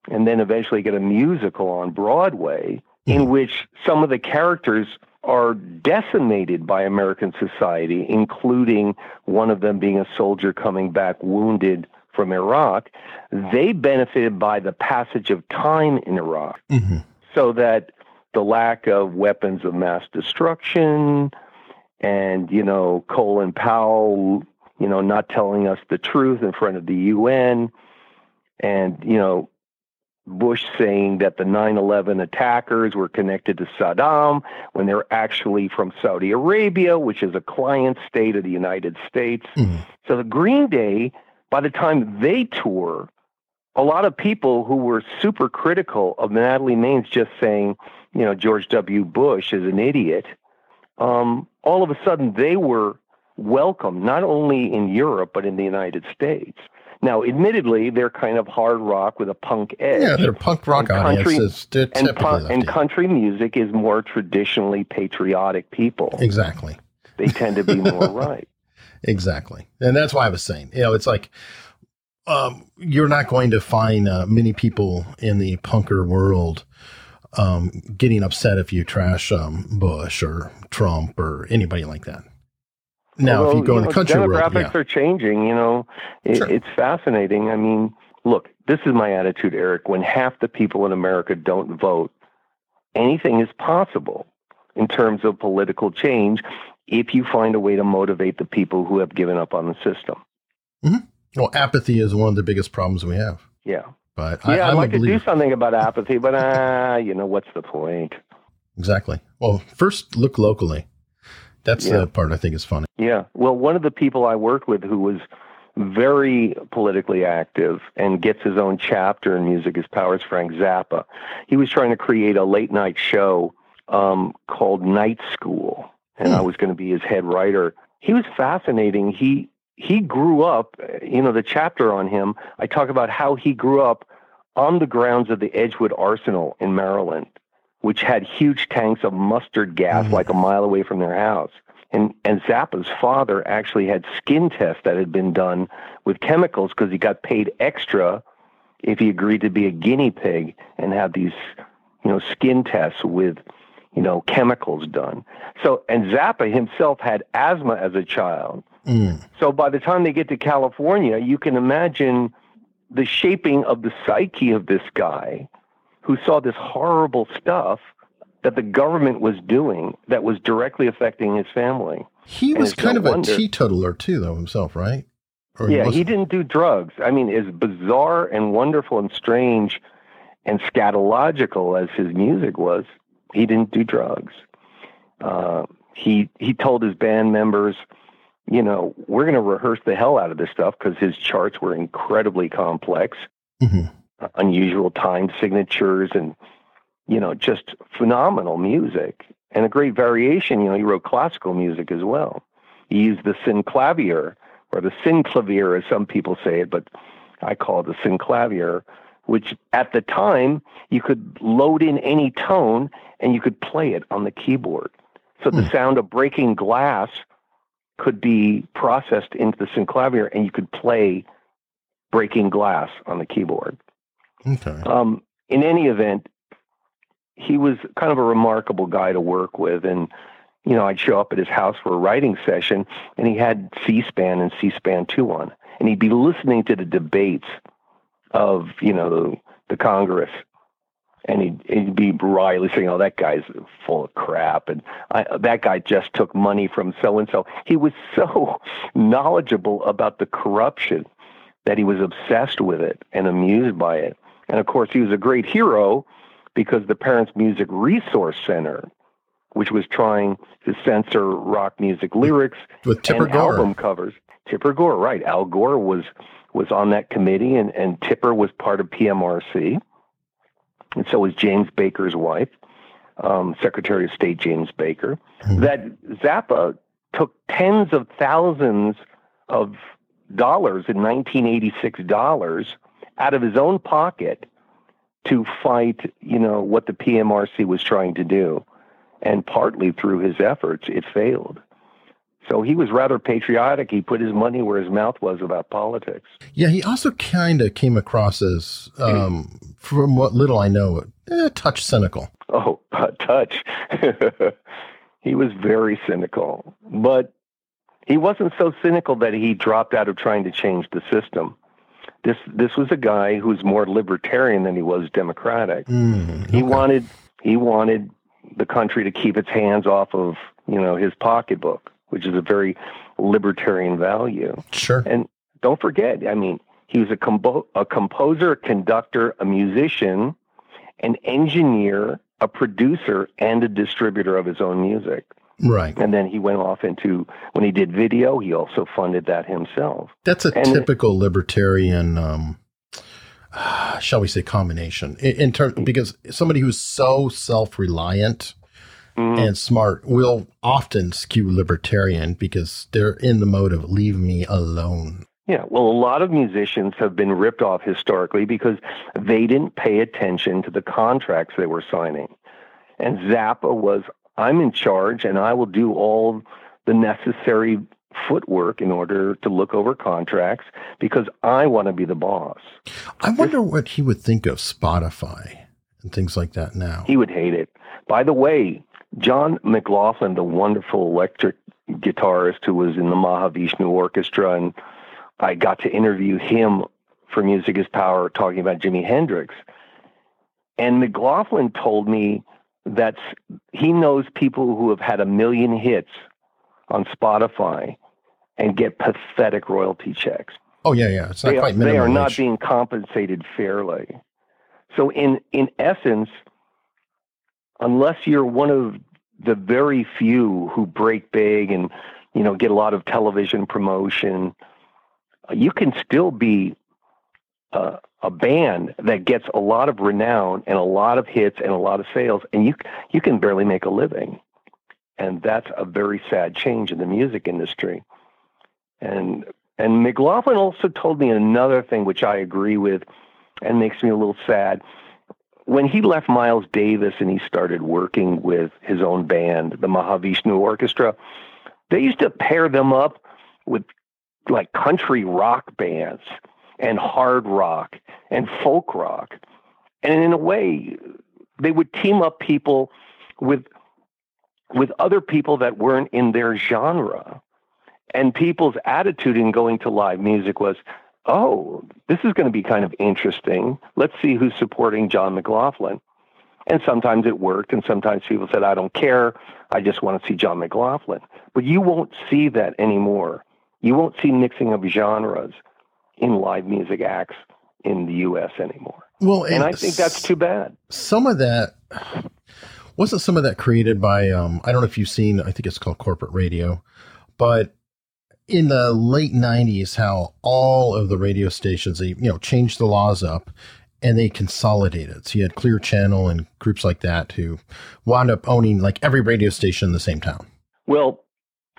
and then eventually get a musical on Broadway, in hmm. which some of the characters are decimated by American society, including one of them being a soldier coming back wounded from Iraq, they benefited by the passage of time in Iraq. Mm-hmm. So that the lack of weapons of mass destruction and, you know, Colin Powell, you know, not telling us the truth in front of the UN and, you know, Bush saying that the 9 11 attackers were connected to Saddam when they're actually from Saudi Arabia, which is a client state of the United States. Mm-hmm. So the Green Day, by the time they tour, a lot of people who were super critical of Natalie Maines just saying, you know, George W. Bush is an idiot, um, all of a sudden they were welcome, not only in Europe, but in the United States. Now, admittedly, they're kind of hard rock with a punk edge. Yeah, they're punk rock and country, audiences. And, punk, and country music is more traditionally patriotic people. Exactly. They tend to be more right. Exactly. And that's why I was saying, you know, it's like um, you're not going to find uh, many people in the punker world um, getting upset if you trash um, Bush or Trump or anybody like that. Now, Although, if you go you know, the country demographics world, yeah. are changing. You know, it, sure. it's fascinating. I mean, look, this is my attitude, Eric. When half the people in America don't vote, anything is possible in terms of political change if you find a way to motivate the people who have given up on the system. Mm-hmm. Well, apathy is one of the biggest problems we have. Yeah. But yeah, I, would like to do something about apathy, but ah, uh, you know, what's the point? Exactly. Well, first look locally. That's yeah. the part I think is funny. Yeah. Well, one of the people I worked with who was very politically active and gets his own chapter in Music is Powers Frank Zappa. He was trying to create a late night show um, called Night School, and I hmm. was going to be his head writer. He was fascinating. He he grew up, you know, the chapter on him, I talk about how he grew up on the grounds of the Edgewood Arsenal in Maryland, which had huge tanks of mustard gas mm-hmm. like a mile away from their house. And, and Zappa's father actually had skin tests that had been done with chemicals because he got paid extra if he agreed to be a guinea pig and have these, you know, skin tests with, you know, chemicals done. So, and Zappa himself had asthma as a child. Mm. So by the time they get to California, you can imagine the shaping of the psyche of this guy who saw this horrible stuff that the government was doing that was directly affecting his family. He was kind no of wonder. a teetotaler too, though himself, right? Or yeah, he, he didn't do drugs. I mean, as bizarre and wonderful and strange and scatological as his music was, he didn't do drugs. Uh, he he told his band members, you know, we're going to rehearse the hell out of this stuff because his charts were incredibly complex, mm-hmm. Unusual time signatures, and you know, just phenomenal music and a great variation. You know, he wrote classical music as well. He used the synclavier or the synclavier, as some people say it, but I call it the synclavier, which at the time you could load in any tone and you could play it on the keyboard. So the hmm. sound of breaking glass could be processed into the synclavier and you could play breaking glass on the keyboard. Okay. Um, in any event, he was kind of a remarkable guy to work with. And, you know, I'd show up at his house for a writing session, and he had C-SPAN and C-SPAN two on, and he'd be listening to the debates of you know the, the Congress, and he'd, he'd be wryly saying, "Oh, that guy's full of crap," and I, that guy just took money from so and so. He was so knowledgeable about the corruption that he was obsessed with it and amused by it. And of course, he was a great hero because the Parents Music Resource Center, which was trying to censor rock music lyrics with Tipper and Gore. album covers. Tipper Gore, right? Al Gore was was on that committee, and and Tipper was part of PMRC, and so was James Baker's wife, um, Secretary of State James Baker. Mhm. That Zappa took tens of thousands of dollars in 1986 dollars out of his own pocket to fight, you know, what the PMRC was trying to do. And partly through his efforts, it failed. So he was rather patriotic. He put his money where his mouth was about politics. Yeah, he also kind of came across as, um, from what little I know, a touch cynical. Oh, a touch. he was very cynical, but he wasn't so cynical that he dropped out of trying to change the system. This this was a guy who was more libertarian than he was democratic. Mm, He wanted he wanted the country to keep its hands off of you know his pocketbook, which is a very libertarian value. Sure. And don't forget, I mean, he was a, combo- a composer, a conductor, a musician, an engineer, a producer, and a distributor of his own music. Right. And then he went off into when he did video, he also funded that himself. That's a And- typical libertarian, um, shall we say, combination. In, in terms, because somebody who's so self-reliant Mhm. and smart will often skew libertarian because they're in the mode of "leave me alone." Yeah, well, a lot of musicians have been ripped off historically because they didn't pay attention to the contracts they were signing. And Zappa was, I'm in charge and I will do all the necessary footwork in order to look over contracts because I want to be the boss. I wonder what he would think of Spotify and things like that now. He would hate it. By the way, John McLaughlin, the wonderful electric guitarist who was in the Mahavishnu Orchestra, and I got to interview him for Music is Power talking about Jimi Hendrix. And McLaughlin told me that he knows people who have had a million hits on Spotify and get pathetic royalty checks oh yeah, yeah. It's not they are, quite they minimum are not being compensated fairly. So in in essence, unless you're one of the very few who break big and you know get a lot of television promotion, you can still be uh, a band that gets a lot of renown and a lot of hits and a lot of sales, and you you can barely make a living, and that's a very sad change in the music industry. And and McLaughlin also told me another thing which I agree with and makes me a little sad. When he left Miles Davis and he started working with his own band, the Mahavishnu Orchestra, they used to pair them up with like country rock bands and hard rock and folk rock. And in a way, they would team up people with with other people that weren't in their genre. And people's attitude in going to live music was, oh, this is going to be kind of interesting. Let's see who's supporting John McLaughlin. And sometimes it worked, and sometimes people said, I don't care. I just want to see John McLaughlin. But you won't see that anymore. You won't see mixing of genres in live music acts in the U.S. anymore. Well, And I think that's too bad. some of that wasn't some of that created by um I don't know if you've seen I think it's called corporate radio, but in the late 90s how all of the radio stations they you know changed the laws up and they consolidated. So you had Clear Channel and groups like that who wound up owning like every radio station in the same town. Well,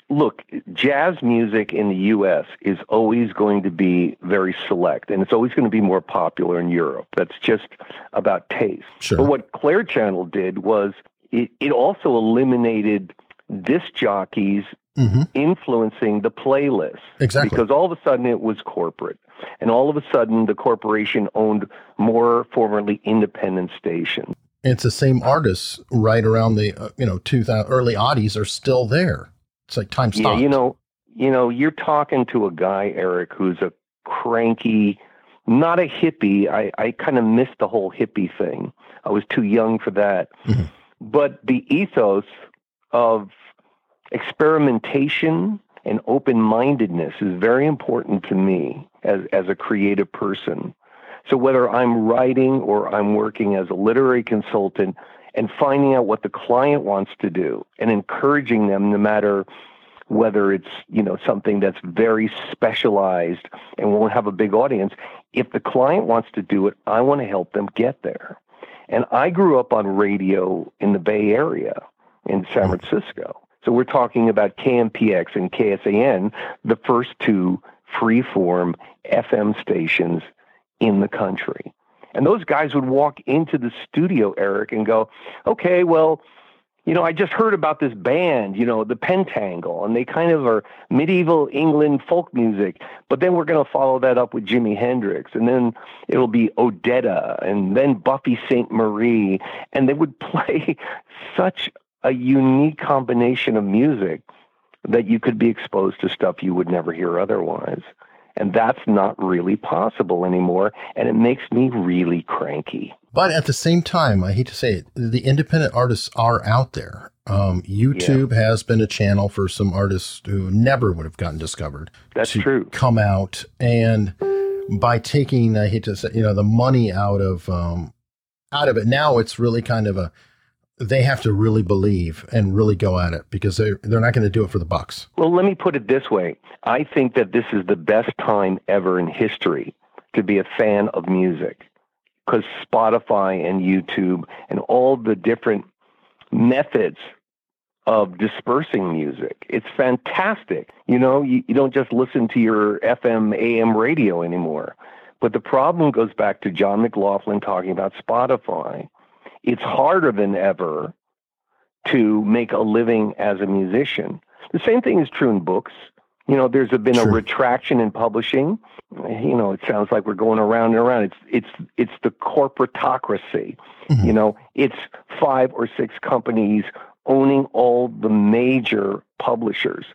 look, jazz music in the U.S. is always going to be very select, and it's always going to be more popular in Europe. That's just about taste. Sure. But what Clear Channel did was it, it also eliminated disc jockeys hmm influencing the playlist. Exactly. Because all of a sudden it was corporate. And all of a sudden the corporation owned more formerly independent stations. It's the same artists right around the uh, you know 2000 early oddies are still there. It's like time stopped. Yeah, you know, you know, you're talking to a guy, Eric, who's a cranky, not a hippie. I, I kind of missed the whole hippie thing. I was too young for that. Mm-hmm. But the ethos of experimentation and open mindedness is very important to me as, as a creative person. So whether I'm writing or I'm working as a literary consultant and finding out what the client wants to do and encouraging them no matter whether it's you know something that's very specialized and won't have a big audience. If the client wants to do it i want to help them get there. And i grew up on radio in the bay area in san mm-hmm. francisco. So we're talking about kmpx and ksan the first two freeform fm stations in the country and those guys would walk into the studio eric and go okay well you know, I just heard about this band, you know, the Pentangle, and they kind of are medieval England folk music. But then we're going to follow that up with Jimi Hendrix, and then it'll be Odetta, and then Buffy Sainte-Marie, and they would play such a unique combination of music that you could be exposed to stuff you would never hear otherwise. And that's not really possible anymore. And it makes me really cranky. But at the same time, I hate to say it, the independent artists are out there. Um, YouTube yeah. has been a channel for some artists who never would have gotten discovered. That's true. Come out and by taking, I hate to say, you know, the money out of um, out of it. Now it's really kind of a they have to really believe and really go at it because they're, they're not going to do it for the bucks. Well, let me put it this way. I think that this is the best time ever in history to be a fan of music because Spotify and YouTube and all the different methods of dispersing music. It's fantastic. You know, you, you don't just listen to your FM, AM radio anymore. But the problem goes back to John McLaughlin talking about Spotify it's harder than ever to make a living as a musician. The same thing is true in books. You know, there's been a retraction in publishing. You know, it sounds like we're going around and around. It's it's it's the corporatocracy. Mm-hmm. You know, it's five or six companies owning all the major publishers.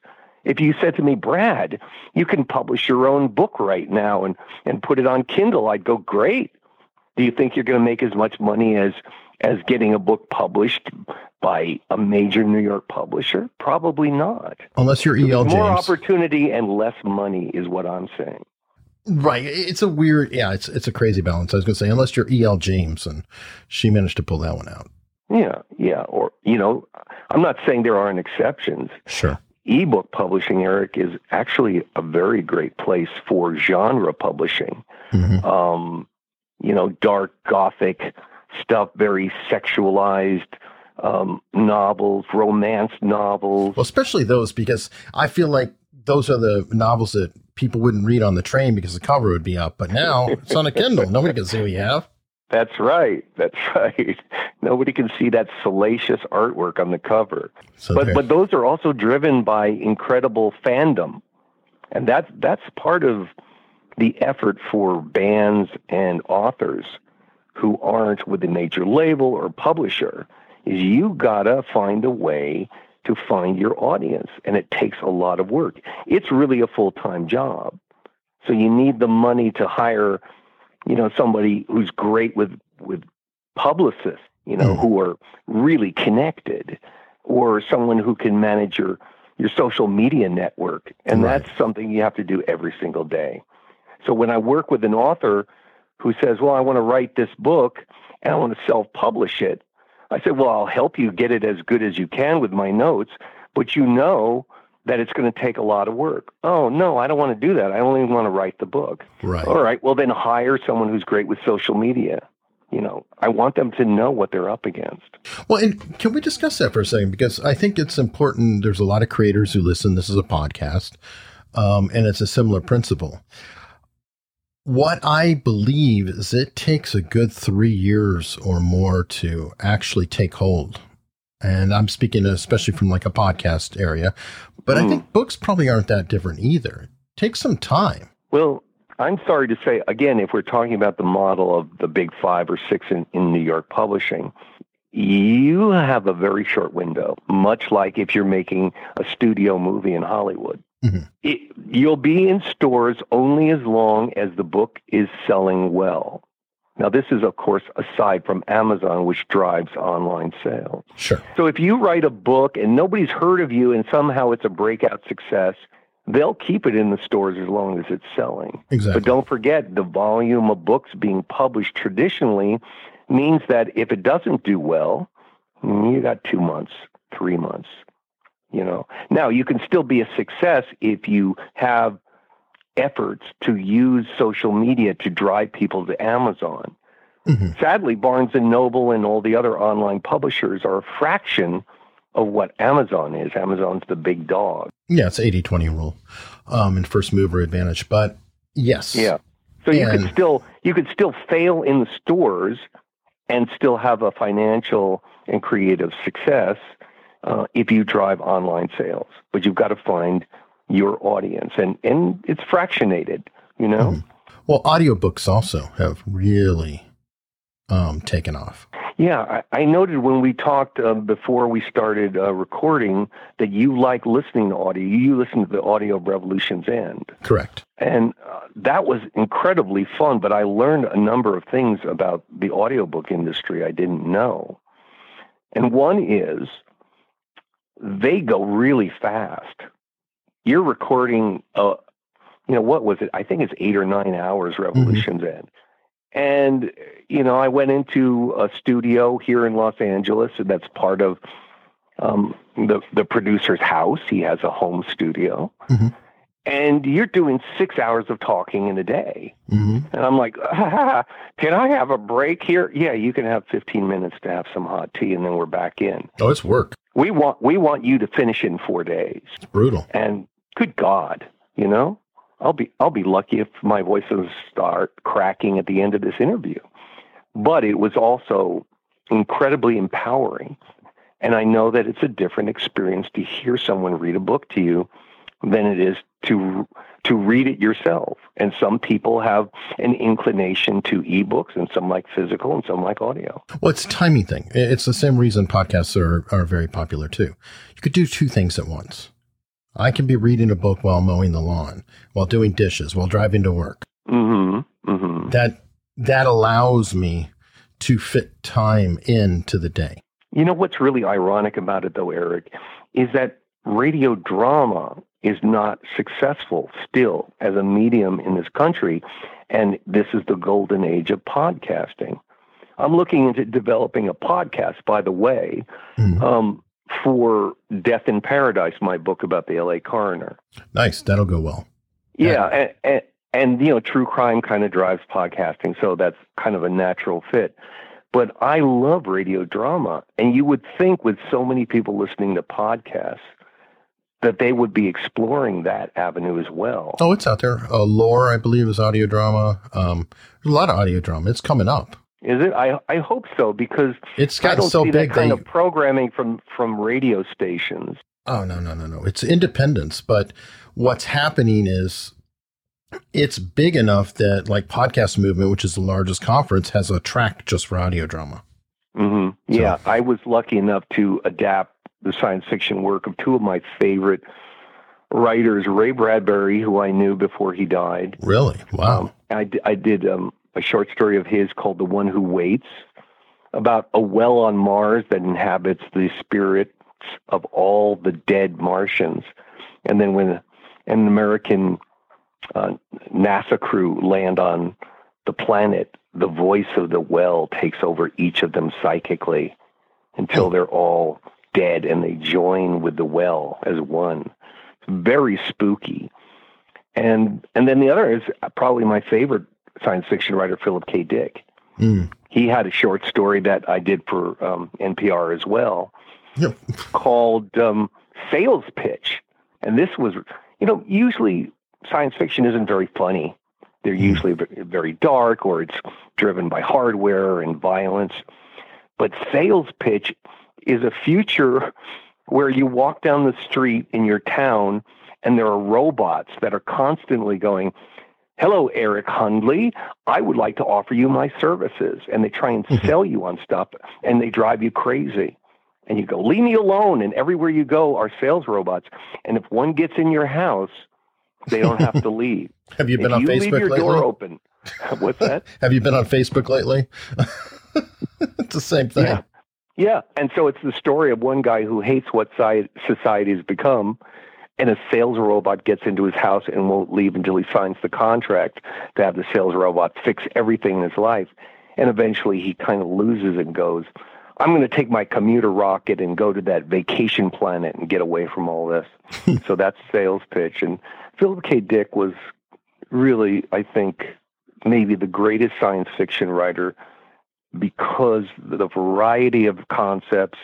If you said to me, Brad, you can publish your own book right now and, and put it on Kindle, I'd go, great. Do you think you're going to make as much money as as getting a book published by a major New York publisher? Probably not. Unless you're E.L. James. More opportunity and less money is what I'm saying. Right. It's a weird, yeah, it's it's a crazy balance. I was going to say, unless you're E.L. James, and she managed to pull that one out. Yeah, yeah. Or, you know, I'm not saying there aren't exceptions. Sure. Ebook publishing, Eric, is actually a very great place for genre publishing. Mm-hmm. Um, you know, dark gothic stuff, very sexualized um, novels, romance novels. Well, especially those because I feel like those are the novels that people wouldn't read on the train because the cover would be up. But now it's on a Kindle. Nobody can see what you have. That's right. That's right. Nobody can see that salacious artwork on the cover. So but there. but those are also driven by incredible fandom. And that's that's part of the effort for bands and authors who aren't with a major label or publisher is you gotta find a way to find your audience and it takes a lot of work it's really a full-time job so you need the money to hire you know somebody who's great with with publicists you know mm. who are really connected or someone who can manage your your social media network and right. that's something you have to do every single day so when i work with an author who says, Well, I want to write this book and I want to self publish it. I said, Well, I'll help you get it as good as you can with my notes, but you know that it's going to take a lot of work. Oh, no, I don't want to do that. I only want to write the book. Right. All right. Well, then hire someone who's great with social media. You know, I want them to know what they're up against. Well, and can we discuss that for a second? Because I think it's important. There's a lot of creators who listen. This is a podcast, um, and it's a similar principle. What I believe is it takes a good three years or more to actually take hold. And I'm speaking especially from like a podcast area, but mm. I hmm. think books probably aren't that different either. It takes some time. Well, I'm sorry to say, again, if we're talking about the model of the big five or six in, in New York publishing, you have a very short window, much like if you're making a studio movie in Hollywood. Mhm. It, you'll be in stores only as long as the book is selling well. Now, this is, of course, aside from Amazon, which drives online sales. Sure. So if you write a book and nobody's heard of you and somehow it's a breakout success, they'll keep it in the stores as long as it's selling. Exactly. But don't forget, the volume of books being published traditionally means that if it doesn't do well, you got two months, three months. You know. Now you can still be a success if you have efforts to use social media to drive people to Amazon. Mhm. Sadly, Barnes and Noble and all the other online publishers are a fraction of what Amazon is. Amazon's the big dog. Yeah, it's 80 20 rule um, and first mover advantage. But yes. Yeah. So you And- could still you could still fail in the stores and still have a financial and creative success uh, if you drive online sales. But you've got to find your audience, and and it's fractionated. You know. Mhm. Well, audiobooks also have really um, taken off. Yeah, I, I noted when we talked uh, before we started uh, recording that you like listening to audio. You listen to the Audio of Revolution's End. Correct. And uh, that was incredibly fun, but I learned a number of things about the audiobook industry I didn't know. And one is they go really fast. You're recording, uh, you know, what was it? I think it's eight or nine hours, Revolution's End. And, you know, I went into a studio here in Los Angeles, and that's part of um, the, the producer's house. He has a home studio Mhm. and you're doing six hours of talking in a day. hmm And I'm like, ah, can I have a break here? Yeah, you can have 15 minutes to have some hot tea, and then we're back in. Oh, it's work. We want we want you to finish in four days. It's brutal. And good God, you know, I'll be I'll be lucky if my voice doesn't start cracking at the end of this interview. But it was also incredibly empowering. And I know that it's a different experience to hear someone read a book to you than it is to to read it yourself. And some people have an inclination to ebooks and some like physical and some like audio. Well, it's a timing thing. It's the same reason podcasts are, are very popular too. You could do two things at once. I can be reading a book while mowing the lawn, while doing dishes, while driving to work. Mhm. Mhm. That that allows me to fit time into the day. You know what's really ironic about it, though, Eric, is that radio drama is not successful still as a medium in this country. And this is the golden age of podcasting. I'm looking into developing a podcast, by the way, Mhm. um, for Death in Paradise, my book about the LA coroner. Nice. That'll go well. Yeah, and, and, and you know, true crime kind of drives podcasting, so that's kind of a natural fit. But I love radio drama, and you would think with so many people listening to podcasts that they would be exploring that avenue as well. Oh, it's out there. Uh, Lore, I believe, is audio drama. Um, there's a lot of audio drama. It's coming up. Is it? I I hope so because It's I don't so see big. that kind They, of programming from from radio stations. oh no, no, no, no. It's independence. But what's happening is it's big enough that like podcast movement, which is the largest conference, has a track just for audio drama. hmm So- Yeah, I was lucky enough to adapt the science fiction work of two of my favorite writers, Ray Bradbury, who I knew before he died. Really? Wow. Um, I, I did um, a short story of his called The One Who Waits about a well on Mars that inhabits the spirits of all the dead Martians. And then when an American uh, NASA crew land on the planet, the voice of the well takes over each of them psychically until they're all dead and they join with the well as one. It's very spooky. And and then the other is probably my favorite science fiction writer, Philip K. Dick. Mm. He had a short story that I did for um, NPR as well Yep. called um, Sales Pitch. And this was, you know, usually science fiction isn't very funny. They're Hmm. usually very dark or it's driven by hardware and violence. But Sales Pitch is a future where you walk down the street in your town and there are robots that are constantly going, hello, Eric Hundley. I would like to offer you my services. And they try and Mhm. sell you on stuff and they drive you crazy. And you go, leave me alone. And everywhere you go are sales robots. And if one gets in your house, they don't have to leave. Have you been if on you leave your lately? door open, what's that? Have you been on Facebook lately? it's the same thing. Yeah. Yeah. And so it's the story of one guy who hates what society has become, and a sales robot gets into his house and won't leave until he signs the contract to have the sales robot fix everything in his life. And eventually he kind of loses and goes, I'm going to take my commuter rocket and go to that vacation planet and get away from all this. so that's sales pitch. And Philip K. Dick was really, I think, maybe the greatest science fiction writer because the variety of concepts,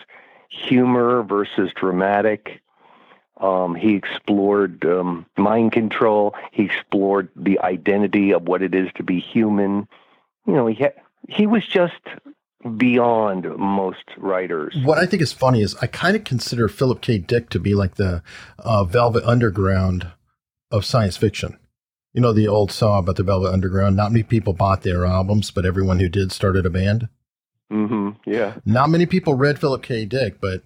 humor versus dramatic. Um, he explored um, mind control. He explored the identity of what it is to be human. You know, he ha- he was just beyond most writers. What I think is funny is I kind of consider Philip K. Dick to be like the uh, Velvet Underground of science fiction. You know the old song about the Velvet Underground. Not many people bought their albums, but everyone who did started a band. Mm-hmm. Yeah. Not many people read Philip K. Dick, but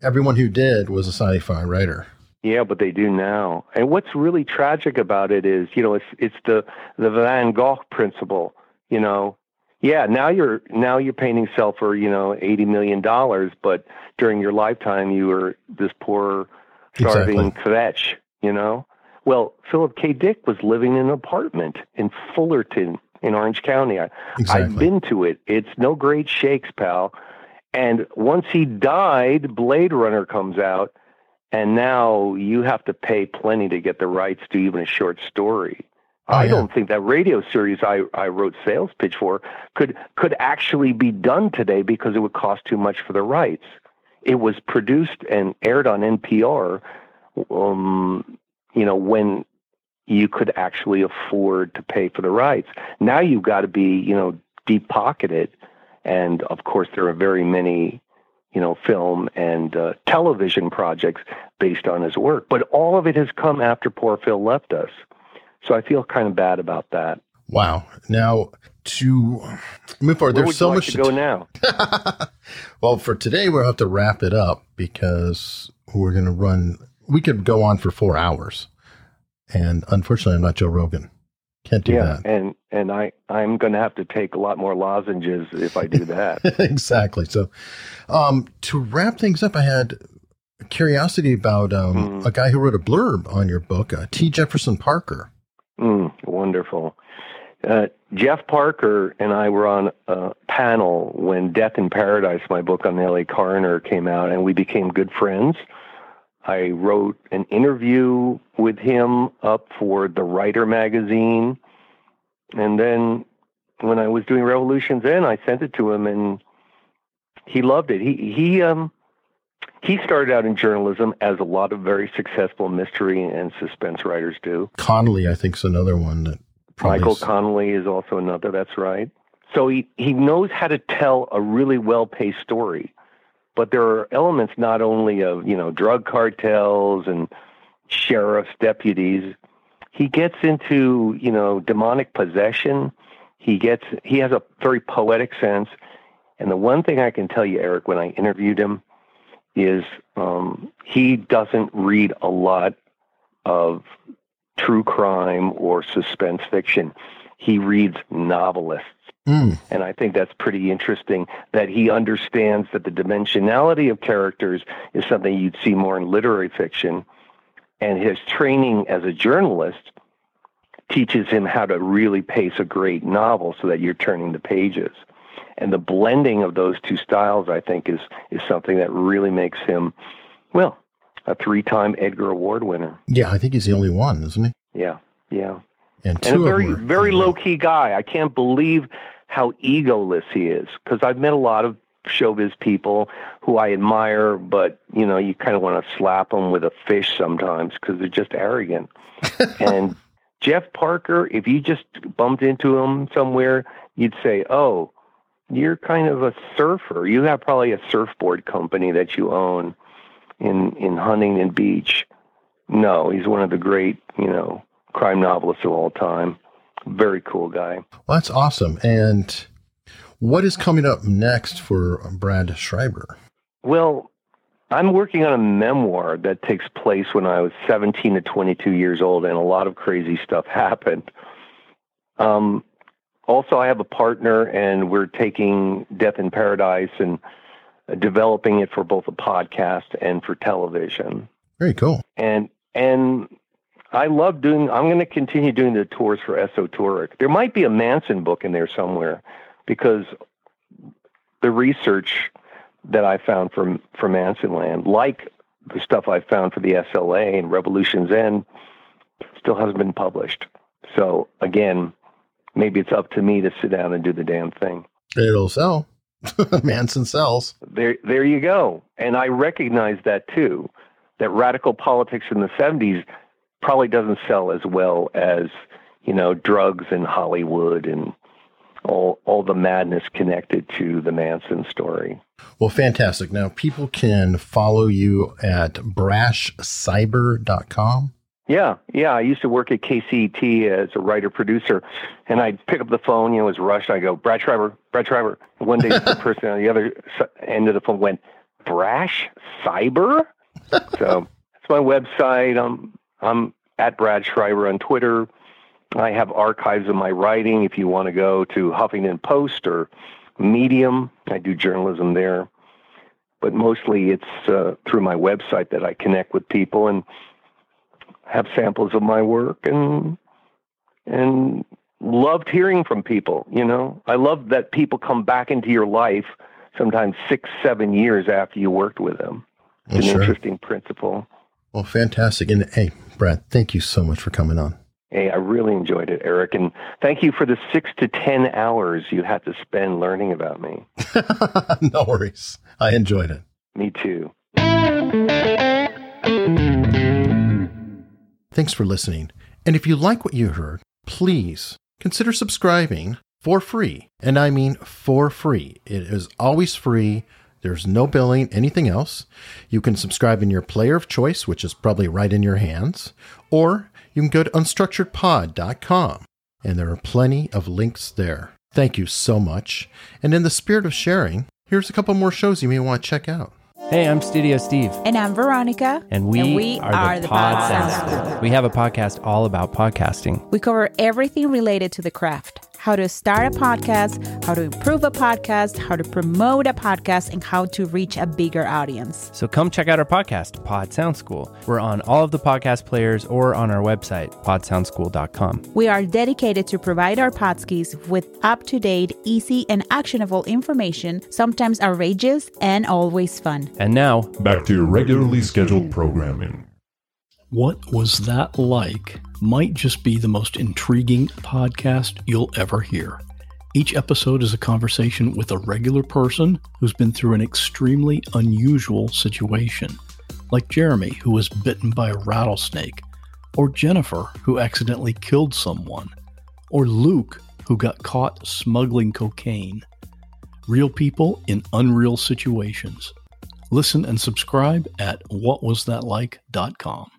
everyone who did was a sci-fi writer. Yeah, but they do now. And what's really tragic about it is, you know, it's it's the the Van Gogh principle. You know, yeah, now you're now you're painting yourself for you know eighty million dollars, but during your lifetime you were this poor starving Exactly. kvetch. You know, well, Philip K. Dick was living in an apartment in Fullerton in Orange County. I, Exactly. I've been to it. It's no great shakes, pal. And once he died, Blade Runner comes out, and now you have to pay plenty to get the rights to even a short story. Oh, I yeah. don't think that radio series I, I wrote sales pitch for could could actually be done today because it would cost too much for the rights. It was produced and aired on NPR, um, you know, when you could actually afford to pay for the rights. Now you've got to be, you know, deep pocketed, and of course there are very many, you know, film and uh, television projects based on his work. But all of it has come after poor Phil left us, so I feel kind of bad about that. Wow. Now to move forward, Where there's so like much to go now? well, for today, we'll have to wrap it up because we're going to run. We could go on for four hours, and unfortunately, I'm not Joe Rogan. Can't do that yeah, and and I I'm going to have to take a lot more lozenges if I do that. that. exactly. So, um, to wrap things up, I had a curiosity about um, Mhm. a guy who wrote a blurb on your book, uh, T. Jefferson Parker. Mm, wonderful. Uh, Jeff Parker and I were on a panel when Death in Paradise, my book on the LA coroner, came out, and we became good friends. I wrote an interview with him up for the Writer magazine. And then when I was doing Revolutions End, I sent it to him and he loved it. He, he, um, he started out in journalism as a lot of very successful mystery and suspense writers do. Connolly, I think, is another one that Michael is- Connolly is also another. That's right. So he, he knows how to tell a really well paced story, but there are elements not only of you know drug cartels and sheriff's deputies. He gets into you know demonic possession. He gets he has a very poetic sense. And the one thing I can tell you, Eric, when I interviewed him, is um, he doesn't read a lot of true crime or suspense fiction. He reads novelists. Mm, And I think that's pretty interesting that he understands that the dimensionality of characters is something you'd see more in literary fiction. And his training as a journalist teaches him how to really pace a great novel so that you're turning the pages. And the blending of those two styles, I think, is, is something that really makes him, well, a three time Edgar Award winner. yeah, I think he's the only one, isn't he? Yeah, yeah. And and a very very low key guy. I can't believe how egoless he is because I've met a lot of showbiz people who I admire, but you know you kind of want to slap them with a fish sometimes because they're just arrogant. and Jeff Parker, if you just bumped into him somewhere, you'd say, "Oh, you're kind of a surfer. You have probably a surfboard company that you own in in Huntington Beach." No, he's one of the great, you know, crime novelists of all time. Very cool guy. Well, that's awesome. And what is coming up next for Brad Schreiber? Well, I'm working on a memoir that takes place when I was 17 to 22 years old, and a lot of crazy stuff happened. Um, also, I have a partner, and we're taking Death in Paradise and developing it for both a podcast and for television. Very cool. And and I love doing. I'm going to continue doing the tours for Esotouric. There might be a Manson book in there somewhere, because the research that I found from from Manson Land, like the stuff I found for the SLA and Revolution's End, still hasn't been published. So again, maybe it's up to me to sit down and do the damn thing. It'll sell. Manson sells. There, there you go. And I recognize that too. That radical politics in the '70s probably doesn't sell as well as you know drugs and Hollywood and all all the madness connected to the Manson story. Well, fantastic. Now people can follow you at brashcyber.com. Yeah, yeah. I used to work at KCET as a writer producer, and I'd pick up the phone. You know, it was rushed. I go, Brad Schreiber, Brad Schreiber. And one day, the person on the other end of the phone went, Brash Cyber. so it's my website. I'm I'm at Brad Schreiber on Twitter. I have archives of my writing. If you want to go to Huffington Post or Medium, I do journalism there. But mostly, it's uh, through my website that I connect with people and have samples of my work and and loved hearing from people. You know, I love that people come back into your life sometimes six, seven years after you worked with them. It's well, an sure. interesting principle. Well, fantastic. And hey, Brad, thank you so much for coming on. Hey, I really enjoyed it, Eric. And thank you for the six to 10 hours you had to spend learning about me. no worries. I enjoyed it. Me too. Thanks for listening. And if you like what you heard, please consider subscribing for free. And I mean for free. It is always free. There's no billing, anything else. You can subscribe in your player of choice, which is probably right in your hands, or you can go to unstructuredpod.com, and there are plenty of links there. Thank you so much. And in the spirit of sharing, here's a couple more shows you may want to check out. Hey, I'm Studio Steve. And I'm Veronica. And we, and we are, are, the, the Pod Sound School. We have a podcast all about podcasting. We cover everything related to the craft how to start a podcast, how to improve a podcast, how to promote a podcast, and how to reach a bigger audience. So come check out our podcast, Pod Sound School. We're on all of the podcast players or on our website, podsoundschool.com. We are dedicated to provide our podskis with up to date, easy, and actionable information, sometimes outrageous and always fun. And now, back to your regularly scheduled programming. What Was That Like might just be the most intriguing podcast you'll ever hear. Each episode is a conversation with a regular person who's been through an extremely unusual situation, like Jeremy, who was bitten by a rattlesnake, or Jennifer, who accidentally killed someone, or Luke, who got caught smuggling cocaine. Real people in unreal situations. Listen and subscribe at whatwasthatlike.com.